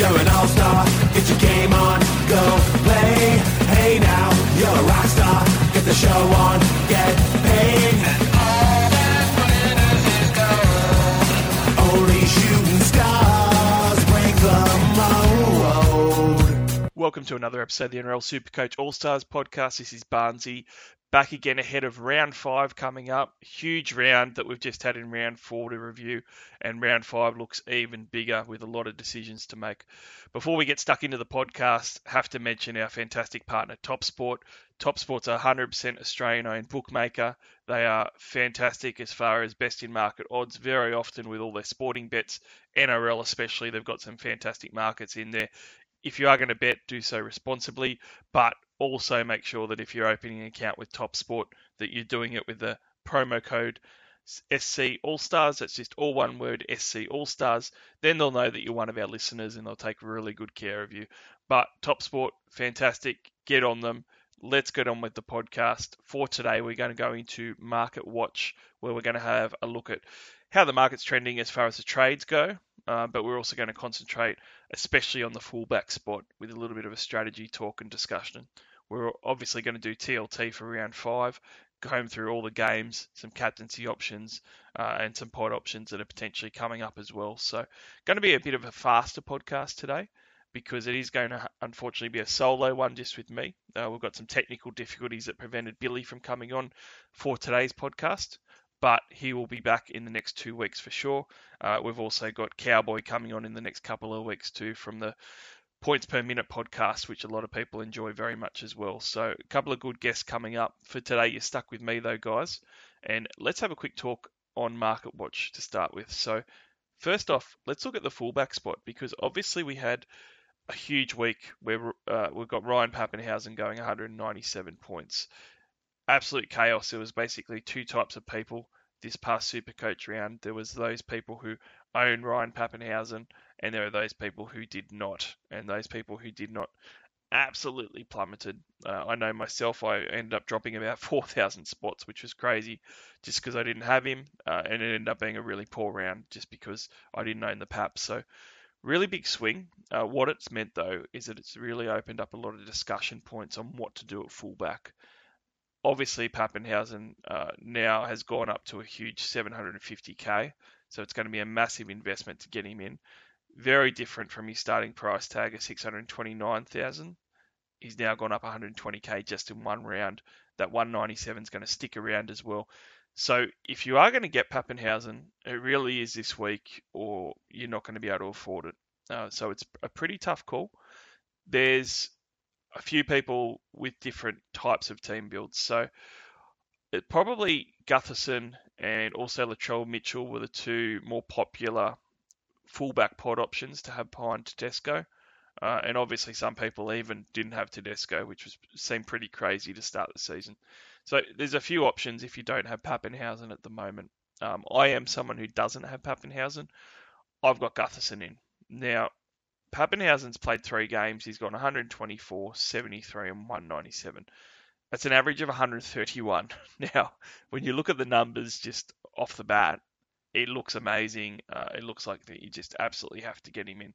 you're an all-star. Get your game on, go play. Hey now, you're a rock star. Get the show on, get paid. And all that glitters is gold. Only shooting stars break the mold. Welcome to another episode of the NRL Supercoach All Stars podcast. This is Barnsey back again ahead of round five coming up. Huge round that we've just had in round four to review, and round five looks even bigger with a lot of decisions to make. Before we get stuck into the podcast, have to mention our fantastic partner, TopSport. TopSport's a 100% Australian owned bookmaker. They are fantastic as far as best in market odds, very often with all their sporting bets, NRL especially. They've got some fantastic markets in there if you are going to bet, do so responsibly, but also make sure that if you're opening an account with TopSport, that you're doing it with the promo code SC All Stars. That's just all one word, SC All Stars. Then they'll know that you're one of our listeners and they'll take really good care of you. But TopSport, fantastic. Get on them. Let's get on with the podcast. For today, we're going to go into Market Watch, where we're going to have a look at how the market's trending as far as the trades go. Uh, but we're also going to concentrate, especially on the fullback spot, with a little bit of a strategy talk and discussion. We're obviously going to do TLT for round five, comb through all the games, some captaincy options, uh, and some pod options that are potentially coming up as well. So, going to be a bit of a faster podcast today because it is going to unfortunately be a solo one just with me. Uh, we've got some technical difficulties that prevented Billy from coming on for today's podcast but he will be back in the next two weeks for sure. Uh, we've also got Cowboy coming on in the next couple of weeks too from the Points Per Minute podcast, which a lot of people enjoy very much as well. So, a couple of good guests coming up. For today, you're stuck with me though, guys. And let's have a quick talk on Market Watch to start with. So, first off, let's look at the fullback spot because obviously we had a huge week where uh, we've got Ryan Papenhuyzen going 197 points absolute chaos. There was basically two types of people this past Super Coach round. There was those people who own Ryan Papenhuyzen, and there are those people who did not. And those people who did not absolutely plummeted. Uh, I know myself, I ended up dropping about 4,000 spots, which was crazy just because I didn't have him. Uh, and it ended up being a really poor round just because I didn't own the PAP. So, really big swing. Uh, what it's meant, though, is that it's really opened up a lot of discussion points on what to do at fullback obviously Papenhuyzen uh, now has gone up to a huge 750k, so it's going to be a massive investment to get him in. Very different from his starting price tag of 629,000. He's now gone up 120k just in one round. That 197 is going to stick around as well. So if you are going to get Papenhuyzen, it really is this week, or you're not going to be able to afford it. Uh, so it's a pretty tough call. There's a few people with different types of team builds. So it probably Gutherson and also Latrell Mitchell were the two more popular fullback pod options to have behind Tedesco. Uh, and obviously, some people even didn't have Tedesco, which was seemed pretty crazy to start the season. So there's a few options if you don't have Papenhuyzen at the moment. Um, I am someone who doesn't have Papenhuyzen. I've got Gutherson in. Now, Papenhuyzen's played three games. He's gone 124, 73, and 197. That's an average of 131. Now, when you look at the numbers just off the bat, it looks amazing. Uh, it looks like that you just absolutely have to get him in.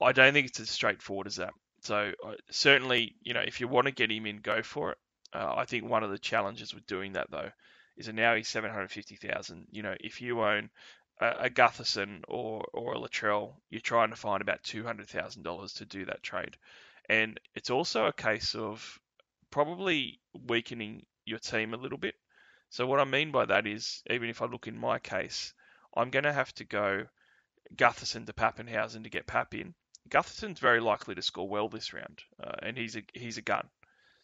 I don't think it's as straightforward as that. So uh, certainly, you know, if you want to get him in, go for it. Uh, I think one of the challenges with doing that though is that now he's 750,000. You know, if you own a, Gutherson or or a Latrell, you're trying to find about two hundred thousand dollars to do that trade, and it's also a case of probably weakening your team a little bit. So what I mean by that is, even if I look in my case, I'm going to have to go Gutherson to Papenhuyzen to get Pap in. Gutherson's very likely to score well this round, uh, and he's a he's a gun.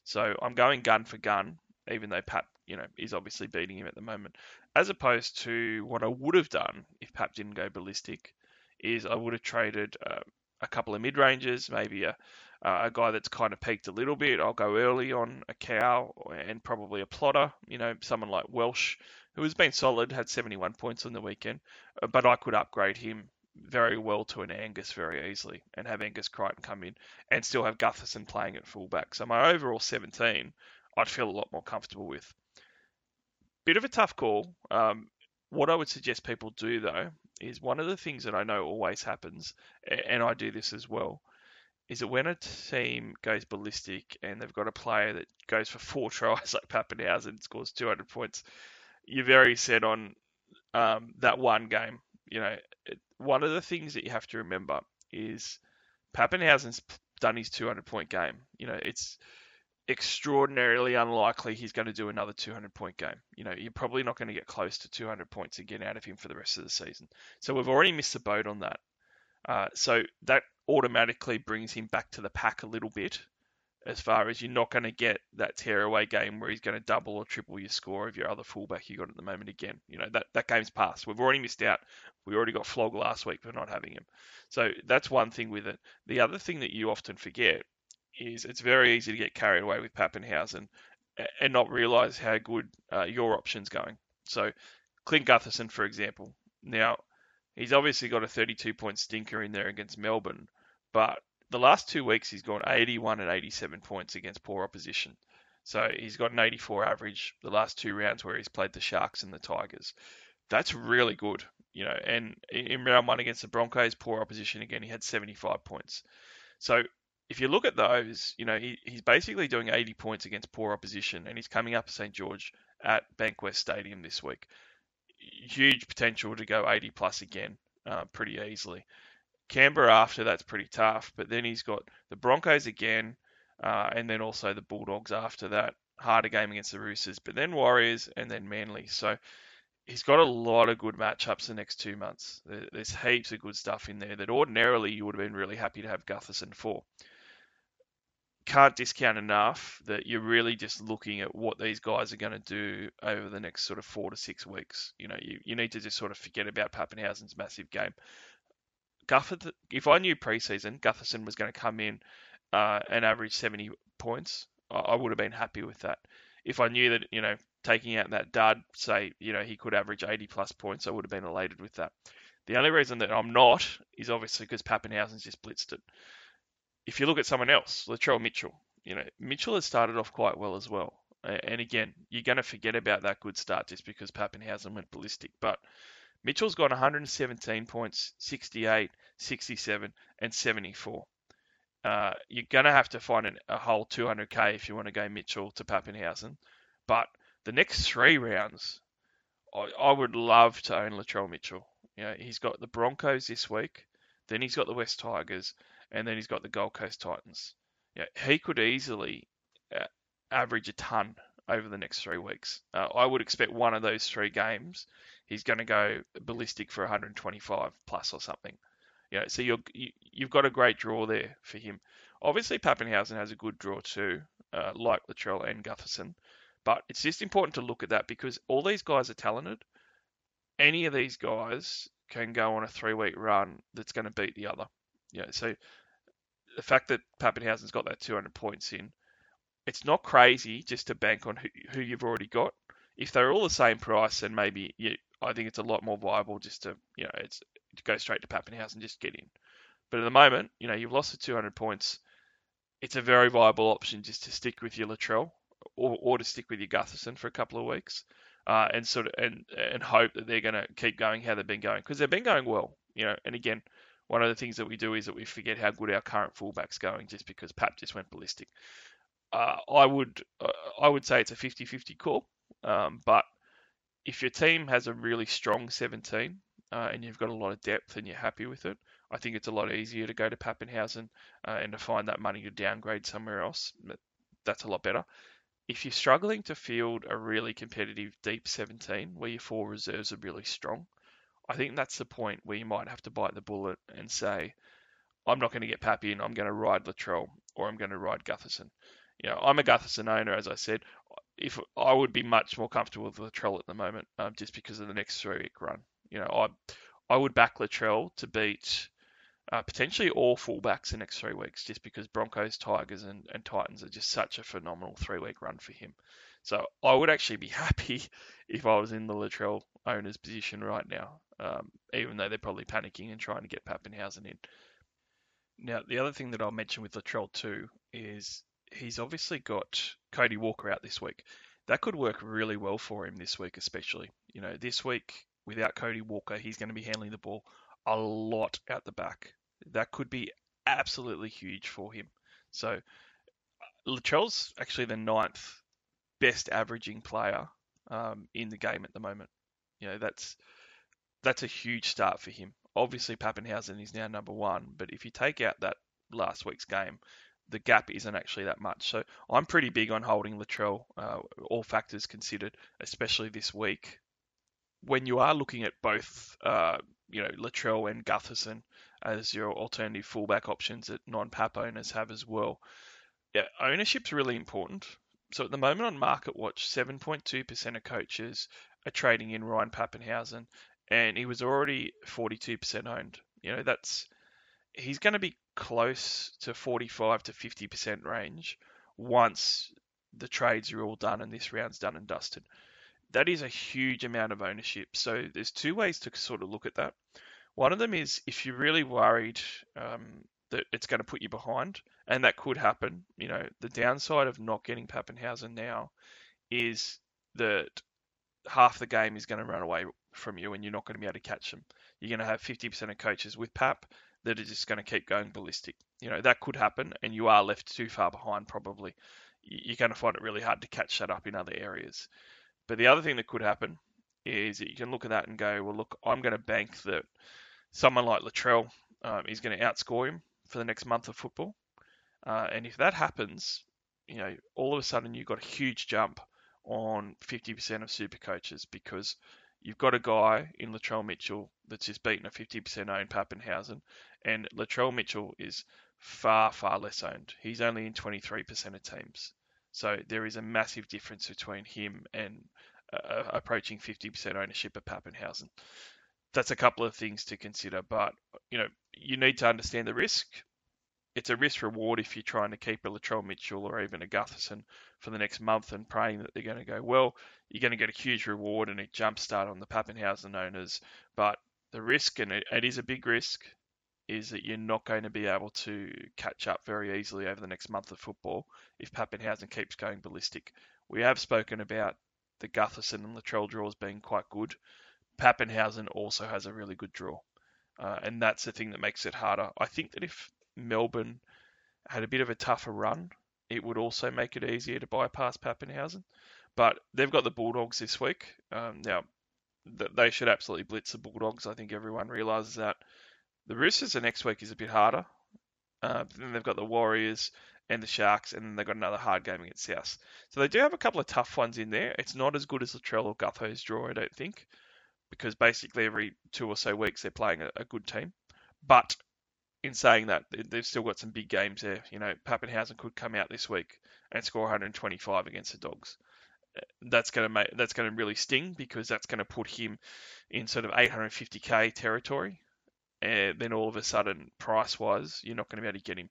So I'm going gun for gun, even though Pap, you know, is obviously beating him at the moment as opposed to what I would have done if Pap didn't go ballistic, is I would have traded uh, a couple of mid ranges, maybe a a guy that's kind of peaked a little bit. I'll go early on a cow and probably a plotter. You know, someone like Welsh, who has been solid, had 71 points on the weekend, uh, but I could upgrade him very well to an Angus very easily and have Angus Crichton come in and still have Gutherson playing at fullback. So my overall 17, I'd feel a lot more comfortable with bit of a tough call. Um, what I would suggest people do though is one of the things that I know always happens, and I do this as well, is that when a team goes ballistic and they've got a player that goes for four tries like Papenhuyzen scores 200 points, you're very set on um, that one game. You know, one of the things that you have to remember is Papenhuyzen's done his 200 point game. You know, it's extraordinarily unlikely he's going to do another 200 point game. You know, you're probably not going to get close to 200 points again out of him for the rest of the season. So we've already missed the boat on that. Uh, so that automatically brings him back to the pack a little bit as far as you're not going to get that tearaway game where he's going to double or triple your score of your other fullback you got at the moment again. You know, that, that game's passed. We've already missed out. We already got flogged last week for not having him. So that's one thing with it. The other thing that you often forget is it's very easy to get carried away with Papenhuyzen and not realise how good uh, your option's going. So Clint Gutherson, for example. Now, he's obviously got a 32 point stinker in there against Melbourne, but the last two weeks he's gone 81 and 87 points against poor opposition. So he's got an 84 average the last two rounds where he's played the Sharks and the Tigers. That's really good, you know. And in round one against the Broncos, poor opposition again, he had 75 points. So if you look at those, you know, he, he's basically doing 80 points against poor opposition, and he's coming up to St George at Bankwest Stadium this week. Huge potential to go 80 plus again, uh, pretty easily. Canberra after that's pretty tough, but then he's got the Broncos again, uh, and then also the Bulldogs after that. Harder game against the Roosters, but then Warriors and then Manly. So he's got a lot of good matchups the next two months. There's heaps of good stuff in there that ordinarily you would have been really happy to have Gutherson for. Can't discount enough that you're really just looking at what these guys are going to do over the next sort of four to six weeks. You know, you, you need to just sort of forget about Papenhuyzen's massive game. Gutherson, if I knew preseason Gutherson was going to come in uh, and average 70 points, I, I would have been happy with that. If I knew that, you know, taking out that dud, say, you know, he could average 80 plus points, I would have been elated with that. The only reason that I'm not is obviously because Papenhuyzen's just blitzed it. If you look at someone else, Latrell Mitchell, you know, Mitchell has started off quite well as well. And again, you're going to forget about that good start just because Papenhuyzen went ballistic. But Mitchell's got 117 points, 68, 67, and 74. Uh, you're going to have to find an, a whole 200k if you want to go Mitchell to Papenhuyzen. But the next three rounds, I, I would love to own Latrell Mitchell. You know, he's got the Broncos this week, then he's got the West Tigers, and then he's got the Gold Coast Titans. Yeah, he could easily uh, average a ton over the next three weeks. Uh, I would expect one of those three games he's going to go ballistic for 125 plus or something. Know, so you're, you, you've got a great draw there for him. Obviously, Papenhuyzen has a good draw too, uh, like Latrell and Gutherson. But it's just important to look at that because all these guys are talented. Any of these guys can go on a three week run that's going to beat the other. Yeah, so the fact that Papenhuyzen's got that 200 points in, it's not crazy just to bank on who, who you've already got. If they're all the same price, then maybe you, I think it's a lot more viable just to, you know, it's to go straight to Papenhuyzen and just get in. But at the moment, you know, you've lost the 200 points. It's a very viable option just to stick with your Latrell or, or to stick with your Gutherson for a couple of weeks, uh, and sort of and and hope that they're going to keep going how they've been going because they've been going well, you know. And again, one of the things that we do is that we forget how good our current fullback's going just because Pap just went ballistic. Uh, I would uh, I would say it's a 50-50 call, um, but if your team has a really strong 17 uh, and you've got a lot of depth and you're happy with it, I think it's a lot easier to go to Papenhuyzen uh, and to find that money to downgrade somewhere else. That's a lot better. If you're struggling to field a really competitive deep 17 where your four reserves are really strong, I think that's the point where you might have to bite the bullet and say, I'm not going to get Pappy and I'm going to ride Latrell or I'm going to ride Gutherson. You know, I'm a Gutherson owner, as I said if I would be much more comfortable with Latrell at the moment, um, just because of the next three week run. You know, I I would back Latrell to beat uh, potentially all fullbacks the next three weeks, just because Broncos, Tigers, and, and Titans are just such a phenomenal three week run for him. So I would actually be happy if I was in the Latrell owner's position right now, um, even though they're probably panicking and trying to get Papenhuyzen in. Now, the other thing that I'll mention with Latrell too is he's obviously got Cody Walker out this week. That could work really well for him this week, especially. You know, this week without Cody Walker, he's going to be handling the ball a lot at the back. That could be absolutely huge for him. So Latrell's actually the ninth best averaging player um, in the game at the moment. You know that's that's a huge start for him. Obviously, Papenhuyzen is now number one, but if you take out that last week's game, the gap isn't actually that much. So I'm pretty big on holding Latrell, uh, all factors considered, especially this week. When you are looking at both, uh, you know, Latrell and Gutherson as your alternative fullback options that non-PAP owners have as well, yeah, ownership's really important. So at the moment on Market Watch, 7.2% of coaches are trading in Ryan Papenhuyzen, and he was already 42% owned. You know, that's he's going to be close to 45 to 50% range once the trades are all done and this round's done and dusted. That is a huge amount of ownership. So there's two ways to sort of look at that. One of them is if you're really worried um, that it's going to put you behind, and that could happen. You know, the downside of not getting Papenhuyzen now is that half the game is going to run away from you and you're not going to be able to catch them. You're going to have 50% of coaches with PAP that are just going to keep going ballistic. You know, that could happen and you are left too far behind probably. You're going to find it really hard to catch that up in other areas. But the other thing that could happen is that you can look at that and go, well, look, I'm going to bank that someone like Latrell um, is going to outscore him for the next month of football. Uh, and if that happens, you know, all of a sudden you've got a huge jump on 50% of super coaches because you've got a guy in Latrell Mitchell that's just beaten a 50% owned Papenhuyzen, and Latrell Mitchell is far, far less owned. He's only in 23% of teams. So there is a massive difference between him and uh, approaching 50% ownership of Papenhuyzen. That's a couple of things to consider, but you know you need to understand the risk it's a risk reward if you're trying to keep a Latrell Mitchell or even a Gutherson for the next month and praying that they're going to go well. You're going to get a huge reward and a jump start on the Papenhuyzen owners, but the risk, and it, it is a big risk, is that you're not going to be able to catch up very easily over the next month of football if Papenhuyzen keeps going ballistic. We have spoken about the Gutherson and Latrell draws being quite good. Papenhuyzen also has a really good draw. Uh, and that's the thing that makes it harder. I think that if Melbourne had a bit of a tougher run, it would also make it easier to bypass Papenhuyzen. But they've got the Bulldogs this week. Um, now, they should absolutely blitz the Bulldogs. I think everyone realises that. The Roosters the next week is a bit harder. Uh, then they've got the Warriors and the Sharks, and they've got another hard game against South. So they do have a couple of tough ones in there. It's not as good as Latrell or Gutho's draw, I don't think, because basically every two or so weeks they're playing a, a good team. But in saying that, they've still got some big games there. You know, Papenhuyzen could come out this week and score 125 against the Dogs. That's going to make that's going to really sting because that's going to put him in sort of 850k territory, and then all of a sudden, price wise, you're not going to be able to get him.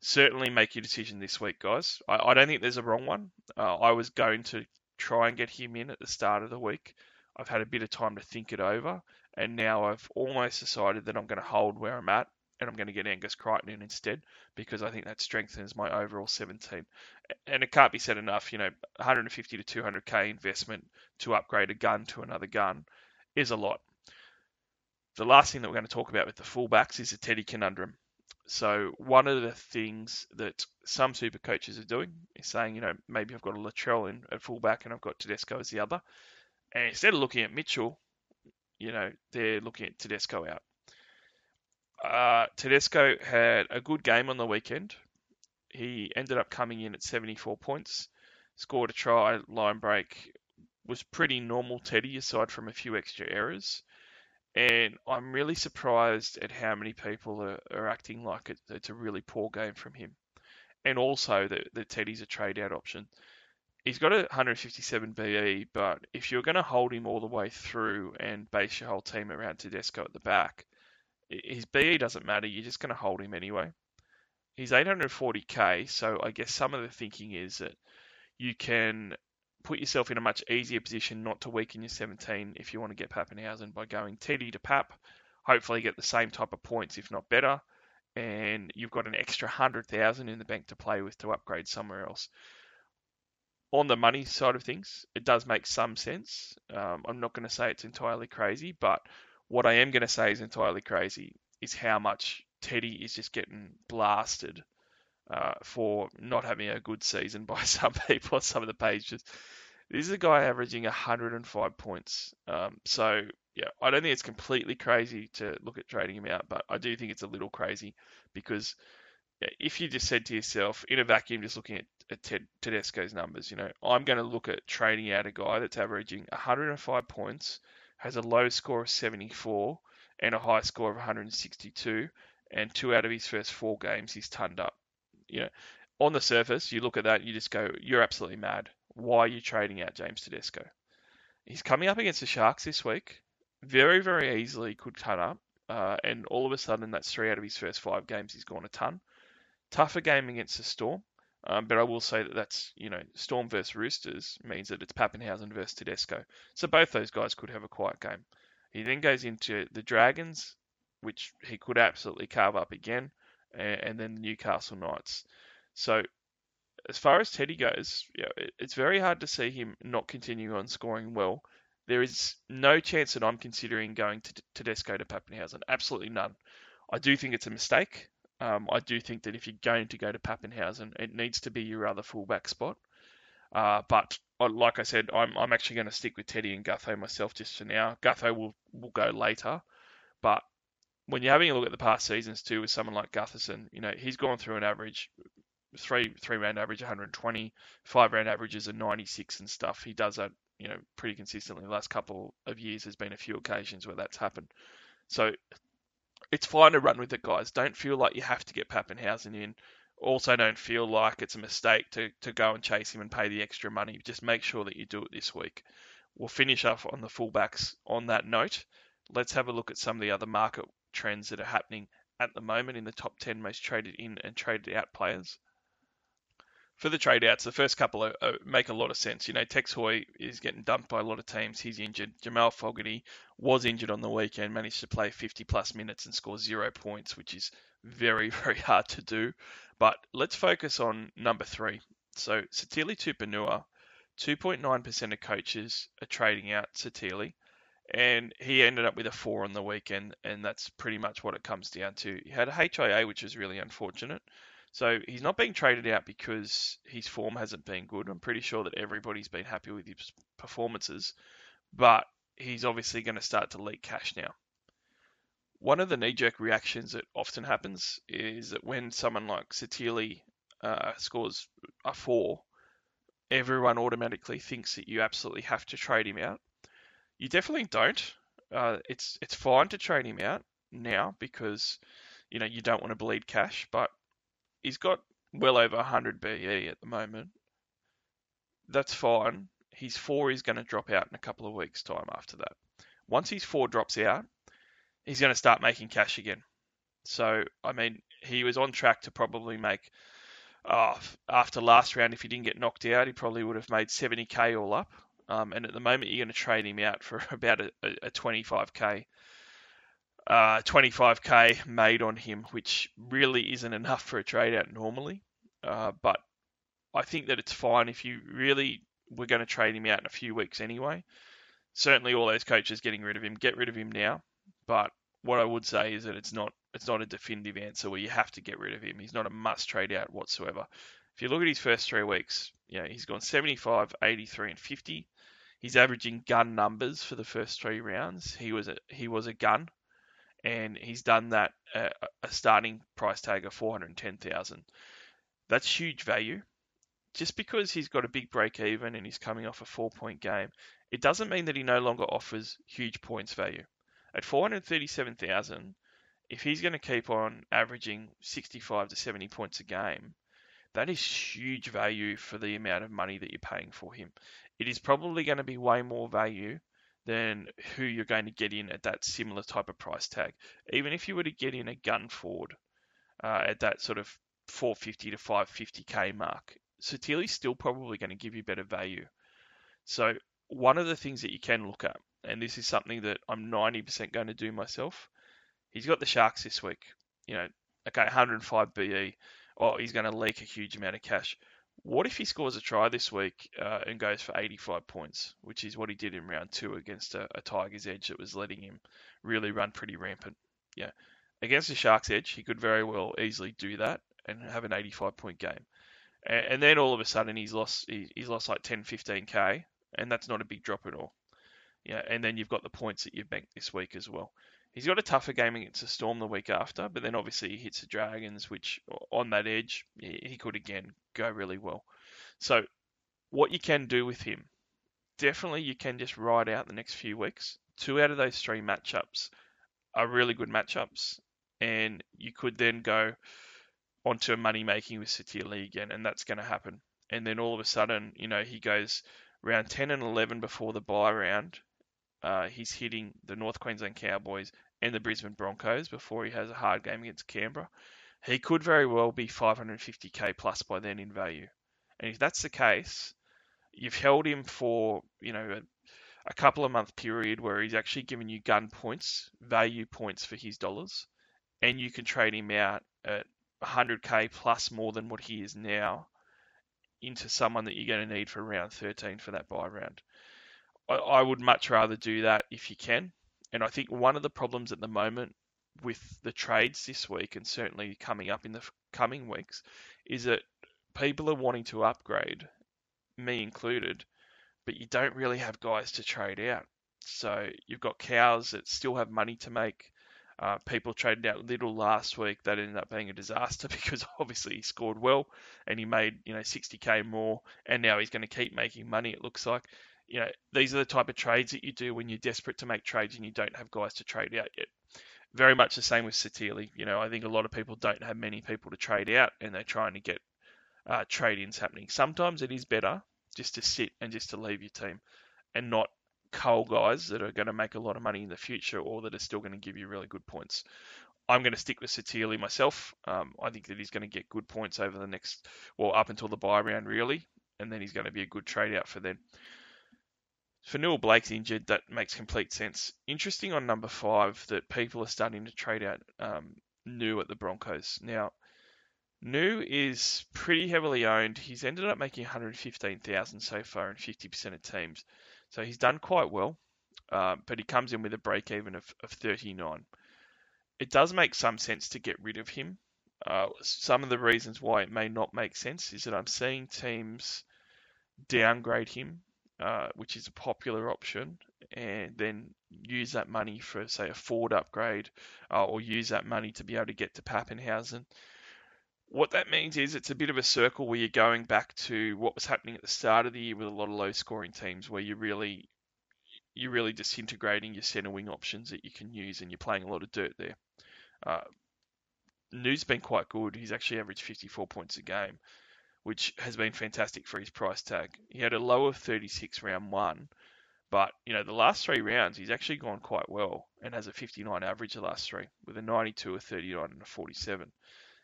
Certainly, make your decision this week, guys. I, I don't think there's a wrong one. Uh, I was going to try and get him in at the start of the week. I've had a bit of time to think it over, and now I've almost decided that I'm going to hold where I'm at and I'm going to get Angus Crichton in instead because I think that strengthens my overall 17. And it can't be said enough, you know, 150 to 200k investment to upgrade a gun to another gun is a lot. The last thing that we're going to talk about with the fullbacks is the Teddy conundrum. So one of the things that some super coaches are doing is saying, you know, maybe I've got a Latrell in at fullback and I've got Tedesco as the other. And instead of looking at Mitchell, you know, they're looking at Tedesco out uh, Tedesco had a good game on the weekend. He ended up coming in at 74 points, scored a try, line break, was pretty normal Teddy aside from a few extra errors. And I'm really surprised at how many people are, are acting like it, it's a really poor game from him. And also that, that Teddy's a trade out option. He's got a 157 BE, but if you're going to hold him all the way through and base your whole team around Tedesco at the back, his BE doesn't matter. You're just going to hold him anyway. He's 840k, so I guess some of the thinking is that you can put yourself in a much easier position not to weaken your 17 if you want to get Papenhuyzen by going Teddy to Pap. Hopefully, get the same type of points, if not better, and you've got an extra 100,000 in the bank to play with to upgrade somewhere else. on the money side of things, it does make some sense. Um, I'm not going to say it's entirely crazy, but what I am going to say is entirely crazy is how much Teddy is just getting blasted uh, for not having a good season by some people on some of the pages. This is a guy averaging 105 points. Um, so yeah, I don't think it's completely crazy to look at trading him out, but I do think it's a little crazy because if you just said to yourself in a vacuum, just looking at, at Ted, Tedesco's numbers, you know, I'm going to look at trading out a guy that's averaging 105 points, has a low score of 74, and a high score of 162, and two out of his first four games he's turned up. You know, on the surface, you look at that, you just go, you're absolutely mad. Why are you trading out James Tedesco? He's coming up against the Sharks this week. Very, very easily could turn up. Uh, and all of a sudden, that's three out of his first five games he's gone a ton. Tougher game against the Storm, um, but I will say that that's you know Storm versus Roosters means that it's Papenhuyzen versus Tedesco. So both those guys could have a quiet game. He then goes into the Dragons, which he could absolutely carve up again, and, then the Newcastle Knights. So as far as Teddy goes, yeah, it's very hard to see him not continuing on scoring well. There is no chance that I'm considering going to Tedesco to Papenhuyzen. Absolutely none. I do think it's a mistake. Um, I do think that if you're going to go to Papenhuyzen, it needs to be your other fullback spot. Uh, but uh, like I said, I'm, I'm actually going to stick with Teddy and Gutho myself just for now. Gutho will, will go later. But when you're having a look at the past seasons too, with someone like Gutherson, you know, he's gone through an average three three round average 120, five round averages are 96 and stuff. He does that, you know, pretty consistently. The last couple of years, there's been a few occasions where that's happened. So it's fine to run with it, guys. Don't feel like you have to get Papenhuyzen in. Also, don't feel like it's a mistake to, to go and chase him and pay the extra money. Just make sure that you do it this week. We'll finish off on the fullbacks on that note. Let's have a look at some of the other market trends that are happening at the moment in the top 10 most traded in and traded out players for the trade outs, the first couple are, are, make a lot of sense. You know, Tex Hoy is getting dumped by a lot of teams. He's injured. Jamal Fogarty was injured on the weekend, managed to play 50 plus minutes and score zero points, which is very, very hard to do. But let's focus on number three. So, Sitili Tupouniua, 2.9% of coaches are trading out Sitili, and he ended up with a four on the weekend, and that's pretty much what it comes down to. He had a HIA, which is really unfortunate. So he's not being traded out because his form hasn't been good. I'm pretty sure that everybody's been happy with his performances, but he's obviously going to start to leak cash now. One of the knee-jerk reactions that often happens is that when someone like Sitili uh, scores a four, everyone automatically thinks that you absolutely have to trade him out. You definitely don't. Uh, it's it's fine to trade him out now because you know you don't want to bleed cash, but he's got well over 100 BE at the moment. That's fine. His four is going to drop out in a couple of weeks' time after that. Once his four drops out, he's going to start making cash again. So, I mean, he was on track to probably make, uh, after last round, if he didn't get knocked out, he probably would have made 70k all up. Um, and at the moment, you're going to trade him out for about a, a 25k uh, 25k made on him, which really isn't enough for a trade out normally. Uh, but I think that it's fine if you really were going to trade him out in a few weeks anyway. Certainly, all those coaches getting rid of him, get rid of him now. But what I would say is that it's not it's not a definitive answer where you have to get rid of him. He's not a must trade out whatsoever. If you look at his first three weeks, know, he's gone 75, 83, and 50. He's averaging gun numbers for the first three rounds. He was a he was a gun and he's done that at a starting price tag of 410,000. That's huge value. Just because he's got a big break even and he's coming off a four point game, it doesn't mean that he no longer offers huge points value. At 437,000, if he's going to keep on averaging 65 to 70 points a game, that is huge value for the amount of money that you're paying for him. It is probably going to be way more value than who you're going to get in at that similar type of price tag. Even if you were to get in a gun Ford uh, at that sort of 450 to 550k mark, Sitili's still probably going to give you better value. So one of the things that you can look at, and this is something that I'm 90% going to do myself, he's got the Sharks this week. You know, okay, 105 BE. Oh, he's going to leak a huge amount of cash. What if he scores a try this week uh, and goes for 85 points, which is what he did in round two against a, a Tigers edge that was letting him really run pretty rampant? Yeah, against the Sharks edge, he could very well easily do that and have an 85 point game. And, and then all of a sudden he's lost he, he's lost like 10, 15k, and that's not a big drop at all. Yeah, and then you've got the points that you've banked this week as well. He's got a tougher game against the Storm the week after, but then obviously he hits the Dragons, which on that edge he could again go really well. So what you can do with him, definitely you can just ride out the next few weeks. Two out of those three matchups are really good matchups, and you could then go onto money making with Sitili again, and that's going to happen. And then all of a sudden, you know, he goes round 10 and 11 before the buy round. Uh, he's hitting the North Queensland Cowboys and the Brisbane Broncos before he has a hard game against Canberra. He could very well be 550k plus by then in value. And if that's the case, you've held him for, you know, a, a couple of month period where he's actually given you gun points, value points for his dollars, and you can trade him out at 100k plus more than what he is now into someone that you're going to need for round 13 for that buy round. I, I would much rather do that if you can. And I think one of the problems at the moment with the trades this week and certainly coming up in the coming weeks is that people are wanting to upgrade, me included, but you don't really have guys to trade out. So you've got cows that still have money to make. Uh, people traded out Little last week. That ended up being a disaster because obviously he scored well and he made you know 60k more, and now he's going to keep making money. It looks like. You know, these are the type of trades that you do when you're desperate to make trades and you don't have guys to trade out yet. Very much the same with Sitili. You know, I think a lot of people don't have many people to trade out and they're trying to get uh, trade-ins happening. Sometimes it is better just to sit and just to leave your team and not cull guys that are going to make a lot of money in the future or that are still going to give you really good points. I'm going to stick with Sitili myself. Um, I think that he's going to get good points over the next, well, up until the buy round, really, and then he's going to be a good trade out for then. Fonua Blake's injured. That makes complete sense. Interesting on number five that people are starting to trade out um, Niu at the Broncos. Now, Niu is pretty heavily owned. He's ended up making 115,000 so far in 50% of teams. So he's done quite well, uh, but he comes in with a break even of, of 39. It does make some sense to get rid of him. Uh, some of the reasons why it may not make sense is that I'm seeing teams downgrade him uh, which is a popular option, and then use that money for, say, a Ford upgrade, uh, or use that money to be able to get to Papenhuyzen. What that means is it's a bit of a circle where you're going back to what was happening at the start of the year with a lot of low-scoring teams, where you really you're really disintegrating your centre wing options that you can use, and you're playing a lot of dirt there. Uh, Niu's been quite good. He's actually averaged 54 points a game which has been fantastic for his price tag. He had a low of 36 round one, but you know the last three rounds he's actually gone quite well and has a 59 average the last three with a 92, a 39, and a 47.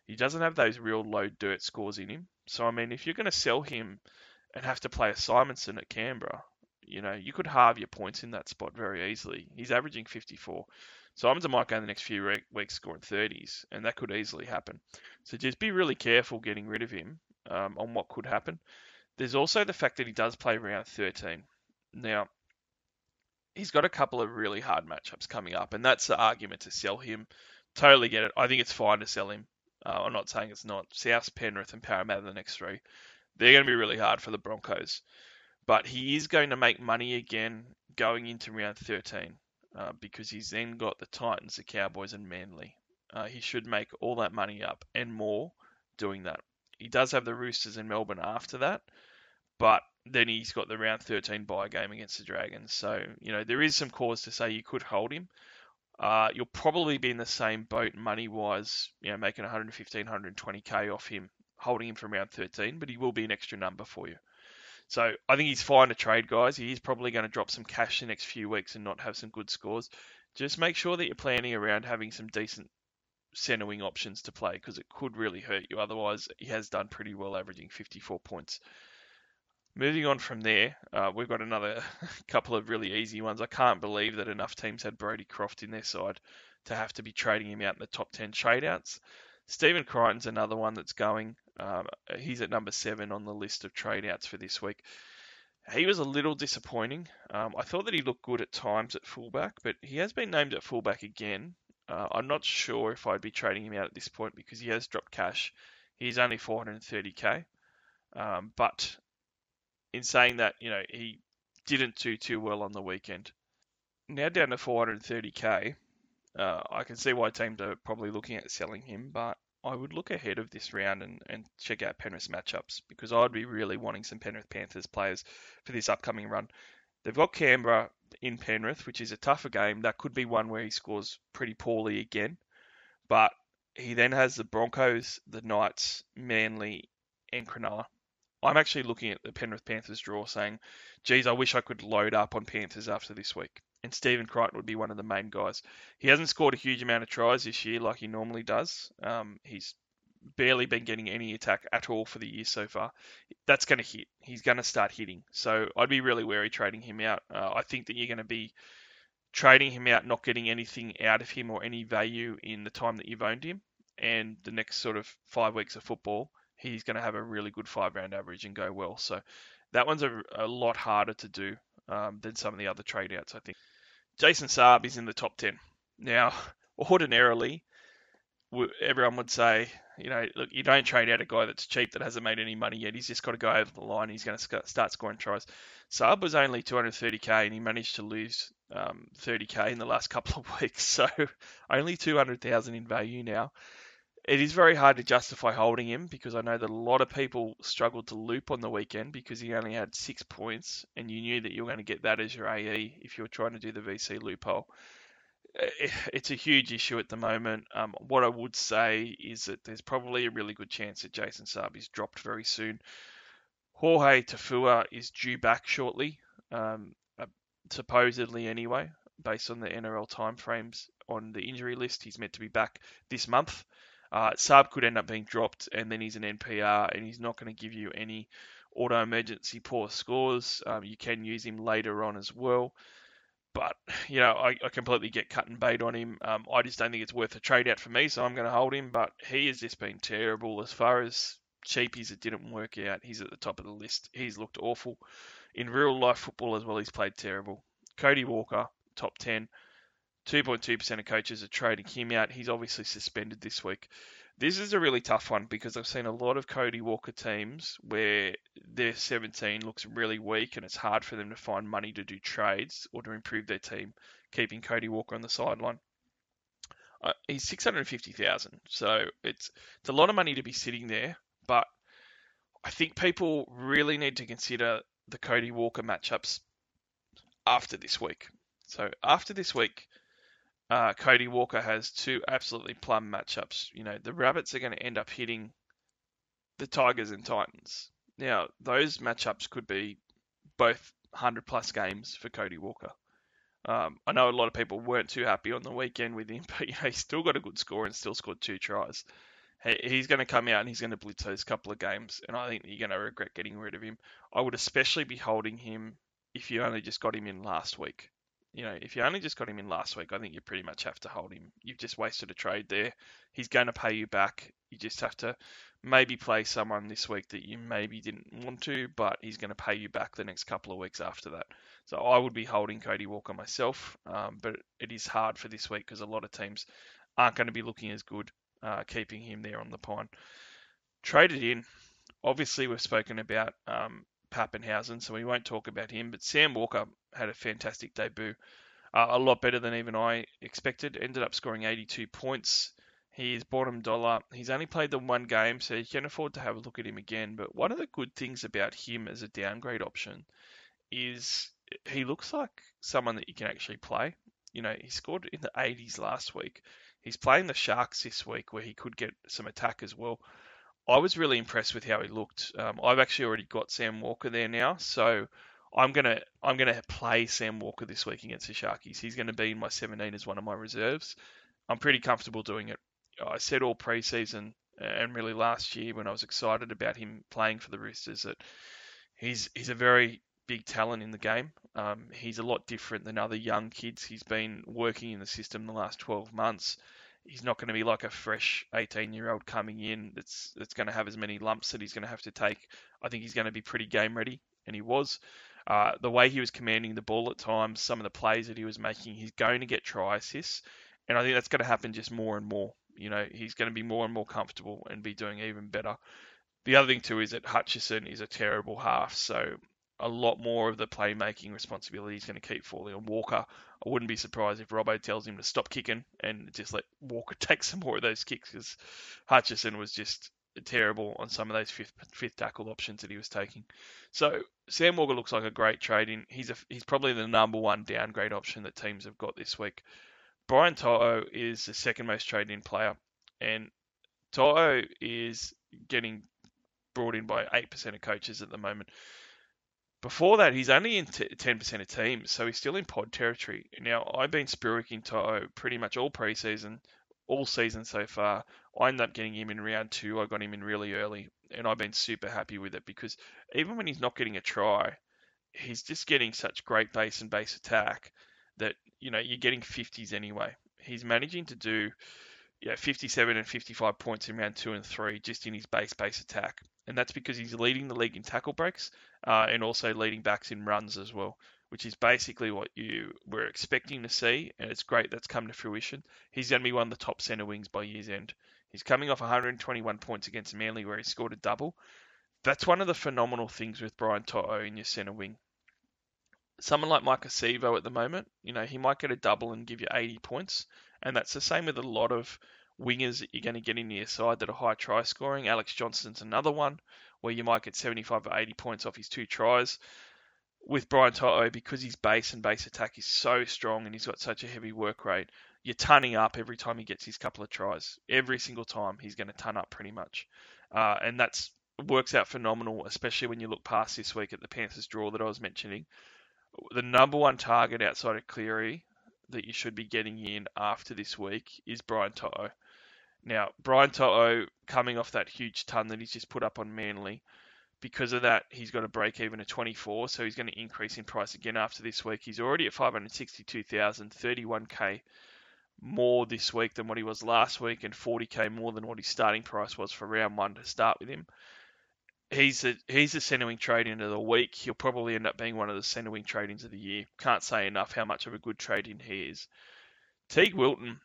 He doesn't have those real low dirt scores in him. So I mean, if you're going to sell him and have to play a Simonson at Canberra, you know you could halve your points in that spot very easily. He's averaging 54. Simonson might go in the next few weeks scoring 30s, and that could easily happen. So just be really careful getting rid of him um, on what could happen. There's also the fact that he does play round 13. Now, he's got a couple of really hard matchups coming up, and that's the argument to sell him. Totally get it. I think it's fine to sell him. Uh, I'm not saying it's not. South, Penrith, and Parramatta, the next three, they're going to be really hard for the Broncos. But he is going to make money again going into round 13 uh, because he's then got the Titans, the Cowboys, and Manly. Uh, he should make all that money up and more doing that. He does have the Roosters in Melbourne after that, but then he's got the round 13 bye game against the Dragons. So, you know, there is some cause to say you could hold him. Uh, you'll probably be in the same boat money wise, you know, making 115, 120k off him, holding him from round 13, but he will be an extra number for you. So I think he's fine to trade, guys. He's probably going to drop some cash the next few weeks and not have some good scores. Just make sure that you're planning around having some decent centre wing options to play because it could really hurt you. Otherwise, he has done pretty well, averaging 54 points. Moving on from there, uh, we've got another couple of really easy ones. I can't believe that enough teams had Brodie Croft in their side to have to be trading him out in the top 10 tradeouts. Stephen Crichton's another one that's going. Um, he's at number seven on the list of trade outs for this week. He was a little disappointing. Um, I thought that he looked good at times at fullback, but he has been named at fullback again. Uh, I'm not sure if I'd be trading him out at this point because he has dropped cash. He's only 430k. Um, but in saying that, you know, he didn't do too well on the weekend. Now down to 430k, uh, I can see why teams are probably looking at selling him, but I would look ahead of this round and, and check out Penrith's matchups because I'd be really wanting some Penrith Panthers players for this upcoming run. They've got Canberra in Penrith, which is a tougher game. That could be one where he scores pretty poorly again. But he then has the Broncos, the Knights, Manly, and Cronulla. I'm actually looking at the Penrith Panthers draw saying, geez, I wish I could load up on Panthers after this week. And Stephen Crichton would be one of the main guys. He hasn't scored a huge amount of tries this year like he normally does. Um, he's barely been getting any attack at all for the year so far. That's going to hit. He's going to start hitting. So I'd be really wary trading him out. Uh, I think that you're going to be trading him out, not getting anything out of him or any value in the time that you've owned him. And the next sort of five weeks of football, he's going to have a really good five round average and go well. So that one's a, a lot harder to do um, than some of the other trade outs, I think. Jason Saab is in the top 10. Now, ordinarily, everyone would say, you know, look, you don't trade out a guy that's cheap that hasn't made any money yet. He's just got to go over the line. He's going to start scoring tries. Saab was only 230k and he managed to lose um, 30k in the last couple of weeks. So only 200,000 in value now it is very hard to justify holding him because I know that a lot of people struggled to loop on the weekend because he only had six points and you knew that you were going to get that as your AE if you were trying to do the VC loophole. It's a huge issue at the moment. Um, what I would say is that there's probably a really good chance that Jason Saab is dropped very soon. Jorge Taufua is due back shortly, um, uh, supposedly anyway, based on the NRL timeframes on the injury list. He's meant to be back this month. Uh, Saab could end up being dropped, and then he's an NPR, and he's not going to give you any auto emergency poor scores. Um, you can use him later on as well. But, you know, I, I completely get cut and bait on him. Um, I just don't think it's worth a trade out for me, so I'm going to hold him. But he has just been terrible as far as cheapies It didn't work out. He's at the top of the list. He's looked awful. In real life football as well, he's played terrible. Cody Walker, top 10. 2.2% of coaches are trading him out. He's obviously suspended this week. This is a really tough one because I've seen a lot of Cody Walker teams where their 17 looks really weak and it's hard for them to find money to do trades or to improve their team, keeping Cody Walker on the sideline. Uh, he's 650,000, so it's it's a lot of money to be sitting there. But I think people really need to consider the Cody Walker matchups after this week. So after this week, uh, Cody Walker has two absolutely plum matchups. You know, the Rabbits are going to end up hitting the Tigers and Titans. Now, those matchups could be both 100 plus games for Cody Walker. Um, I know a lot of people weren't too happy on the weekend with him, but you know, he's still got a good score and still scored two tries. he's going to come out and he's going to blitz those couple of games, and I think you're going to regret getting rid of him. I would especially be holding him if you only just got him in last week you know, if you only just got him in last week, I think you pretty much have to hold him. You've just wasted a trade there. He's going to pay you back. You just have to maybe play someone this week that you maybe didn't want to, but he's going to pay you back the next couple of weeks after that. So I would be holding Cody Walker myself, um, but it is hard for this week because a lot of teams aren't going to be looking as good uh, keeping him there on the pine. Traded in. Obviously, we've spoken about um, Papenhuyzen, so we won't talk about him. But Sam Walker had a fantastic debut, uh, a lot better than even I expected. Ended up scoring 82 points. He is bottom dollar. He's only played the one game, so you can afford to have a look at him again. But one of the good things about him as a downgrade option is he looks like someone that you can actually play. You know, he scored in the 80s last week. He's playing the Sharks this week, where he could get some attack as well. I was really impressed with how he looked. Um, I've actually already got Sam Walker there now, so I'm gonna I'm gonna play Sam Walker this week against the Sharkies. He's gonna be in my 17 as one of my reserves. I'm pretty comfortable doing it. I said all preseason and really last year when I was excited about him playing for the Roosters that he's he's a very big talent in the game. Um, he's a lot different than other young kids. He's been working in the system the last 12 months he's not going to be like a fresh 18 year old coming in that's that's going to have as many lumps that he's going to have to take. I think he's going to be pretty game ready, and he was. Uh, the way he was commanding the ball at times, some of the plays that he was making, he's going to get try assists, and I think that's going to happen just more and more. You know, he's going to be more and more comfortable and be doing even better. The other thing too is that Hutchison is a terrible half, so a lot more of the playmaking responsibility is going to keep falling on Walker. I wouldn't be surprised if Robbo tells him to stop kicking and just let Walker take some more of those kicks because Hutchison was just terrible on some of those fifth fifth tackle options that he was taking. So Sam Walker looks like a great trade in. He's a, he's probably the number one downgrade option that teams have got this week. Brian To'o is the second most traded in player, and To'o is getting brought in by eight percent of coaches at the moment. Before that, he's only in t- 10% of teams, so he's still in pod territory. Now, I've been spruiking To'o pretty much all preseason, all season so far. I ended up getting him in round two. I got him in really early, and I've been super happy with it because even when he's not getting a try, he's just getting such great base and base attack that you know you're getting 50s anyway. He's managing to do yeah 57 and 55 points in round two and three just in his base base attack, and that's because he's leading the league in tackle breaks uh, and also leading backs in runs as well which is basically what you were expecting to see, and it's great that's come to fruition. He's going to be one of the top centre wings by year's end. He's coming off 121 points against Manly, where he scored a double. That's one of the phenomenal things with Brian To'o in your centre wing. Someone like Maika Sivo at the moment, you know, he might get a double and give you 80 points, and that's the same with a lot of wingers that you're going to get in your side that are high try scoring. Alex Johnston's another one where you might get 75 or 80 points off his two tries with Brian To'o, because his base and base attack is so strong and he's got such a heavy work rate, you're tunning up every time he gets his couple of tries. Every single time he's going to ton up pretty much. Uh, and that's works out phenomenal, especially when you look past this week at the Panthers draw that I was mentioning. The number one target outside of Cleary that you should be getting in after this week is Brian To'o. Now, Brian To'o coming off that huge ton that he's just put up on Manly, because of that, he's got a break even at 24, so he's going to increase in price again after this week. He's already at 562,000, 31k more this week than what he was last week, and 40k more than what his starting price was for round one to start with him. He's a he's a centre wing trade in of the week. He'll probably end up being one of the centre wing trade ins of the year. Can't say enough how much of a good trade in he is. Teig Wilton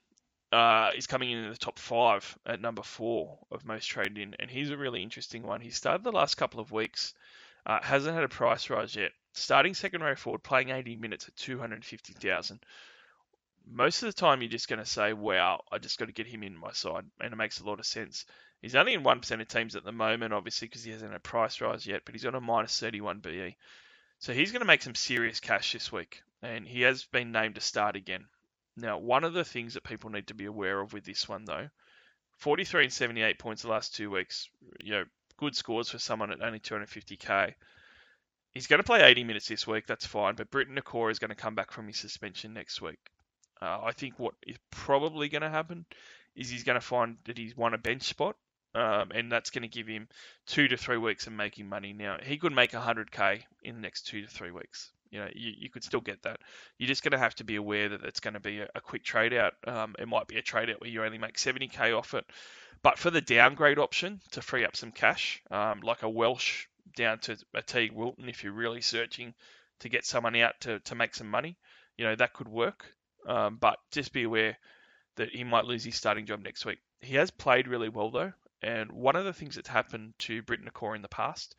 uh, is coming in, in the top five at number four of most traded in, and he's a really interesting one. He started the last couple of weeks, uh, hasn't had a price rise yet. Starting second row forward, playing 80 minutes at 250,000. Most of the time, you're just going to say, "Wow, I just got to get him in my side," and it makes a lot of sense. He's only in one percent of teams at the moment, obviously because he hasn't had a price rise yet, but he's on a minus 31 BE, so he's going to make some serious cash this week, and he has been named to start again. Now, one of the things that people need to be aware of with this one, though, 43 and 78 points the last two weeks, you know, good scores for someone at only 250k. He's going to play 80 minutes this week, that's fine, but Briton Nikora is going to come back from his suspension next week. Uh, I think what is probably going to happen is he's going to find that he's won a bench spot, um, and that's going to give him two to three weeks of making money. Now, he could make 100k in the next two to three weeks you know, you, you could still get that. You're just going to have to be aware that it's going to be a, a quick trade out. Um, it might be a trade out where you only make 70k off it. But for the downgrade option to free up some cash, um, like a Welsh down to a Teig Wilton, if you're really searching to get someone out to, to make some money, you know, that could work. Um, but just be aware that he might lose his starting job next week. He has played really well, though. And one of the things that's happened to Briton Nikora in the past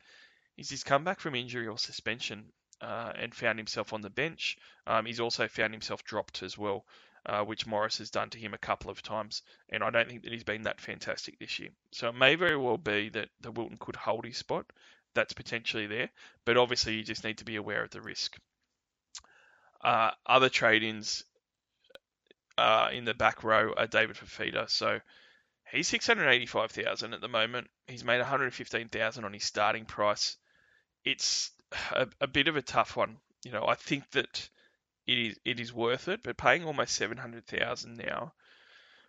is he's come back from injury or suspension uh, and found himself on the bench. Um, he's also found himself dropped as well, uh, which Morris has done to him a couple of times, and I don't think that he's been that fantastic this year. So it may very well be that the Wilton could hold his spot. That's potentially there, but obviously you just need to be aware of the risk. Uh, other trade-ins uh, in the back row are David Fifita. So he's 685,000 at the moment. He's made 115,000 on his starting price. It's a, a bit of a tough one. You know, I think that it is it is worth it, but paying almost seven hundred thousand now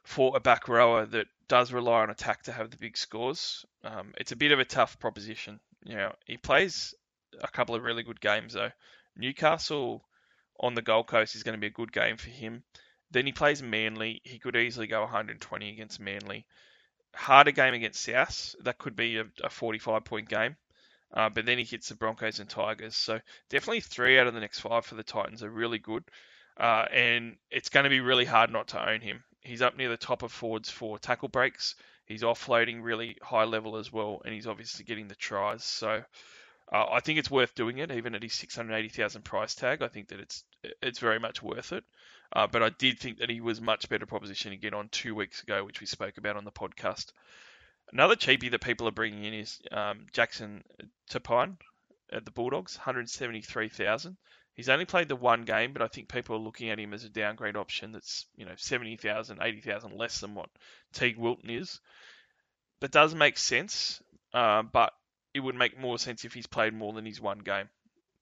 for a back rower that does rely on attack to have the big scores, um, it's a bit of a tough proposition. You know, he plays a couple of really good games though. Newcastle on the Gold Coast is going to be a good game for him, Then he plays Manly. He could easily go 120 against Manly. Harder game against South. That could be a, a 45 point game. Uh, but then he hits the Broncos and Tigers. So definitely three out of the next five for the Titans are really good. Uh, and it's going to be really hard not to own him. He's up near the top of forwards for tackle breaks. He's offloading really high level as well, and he's obviously getting the tries. So uh, I think it's worth doing it, even at his 680,000 price tag. I think that it's it's very much worth it. Uh, but I did think that he was much better proposition to get on two weeks ago, which we spoke about on the podcast. Another cheapie that people are bringing in is um, Jackson Topine at the Bulldogs, 173,000. He's only played the one game, but I think people are looking at him as a downgrade option that's, you know, 70,000, 80,000 less than what Teig Wilton is. That does make sense, uh, but it would make more sense if he's played more than his one game.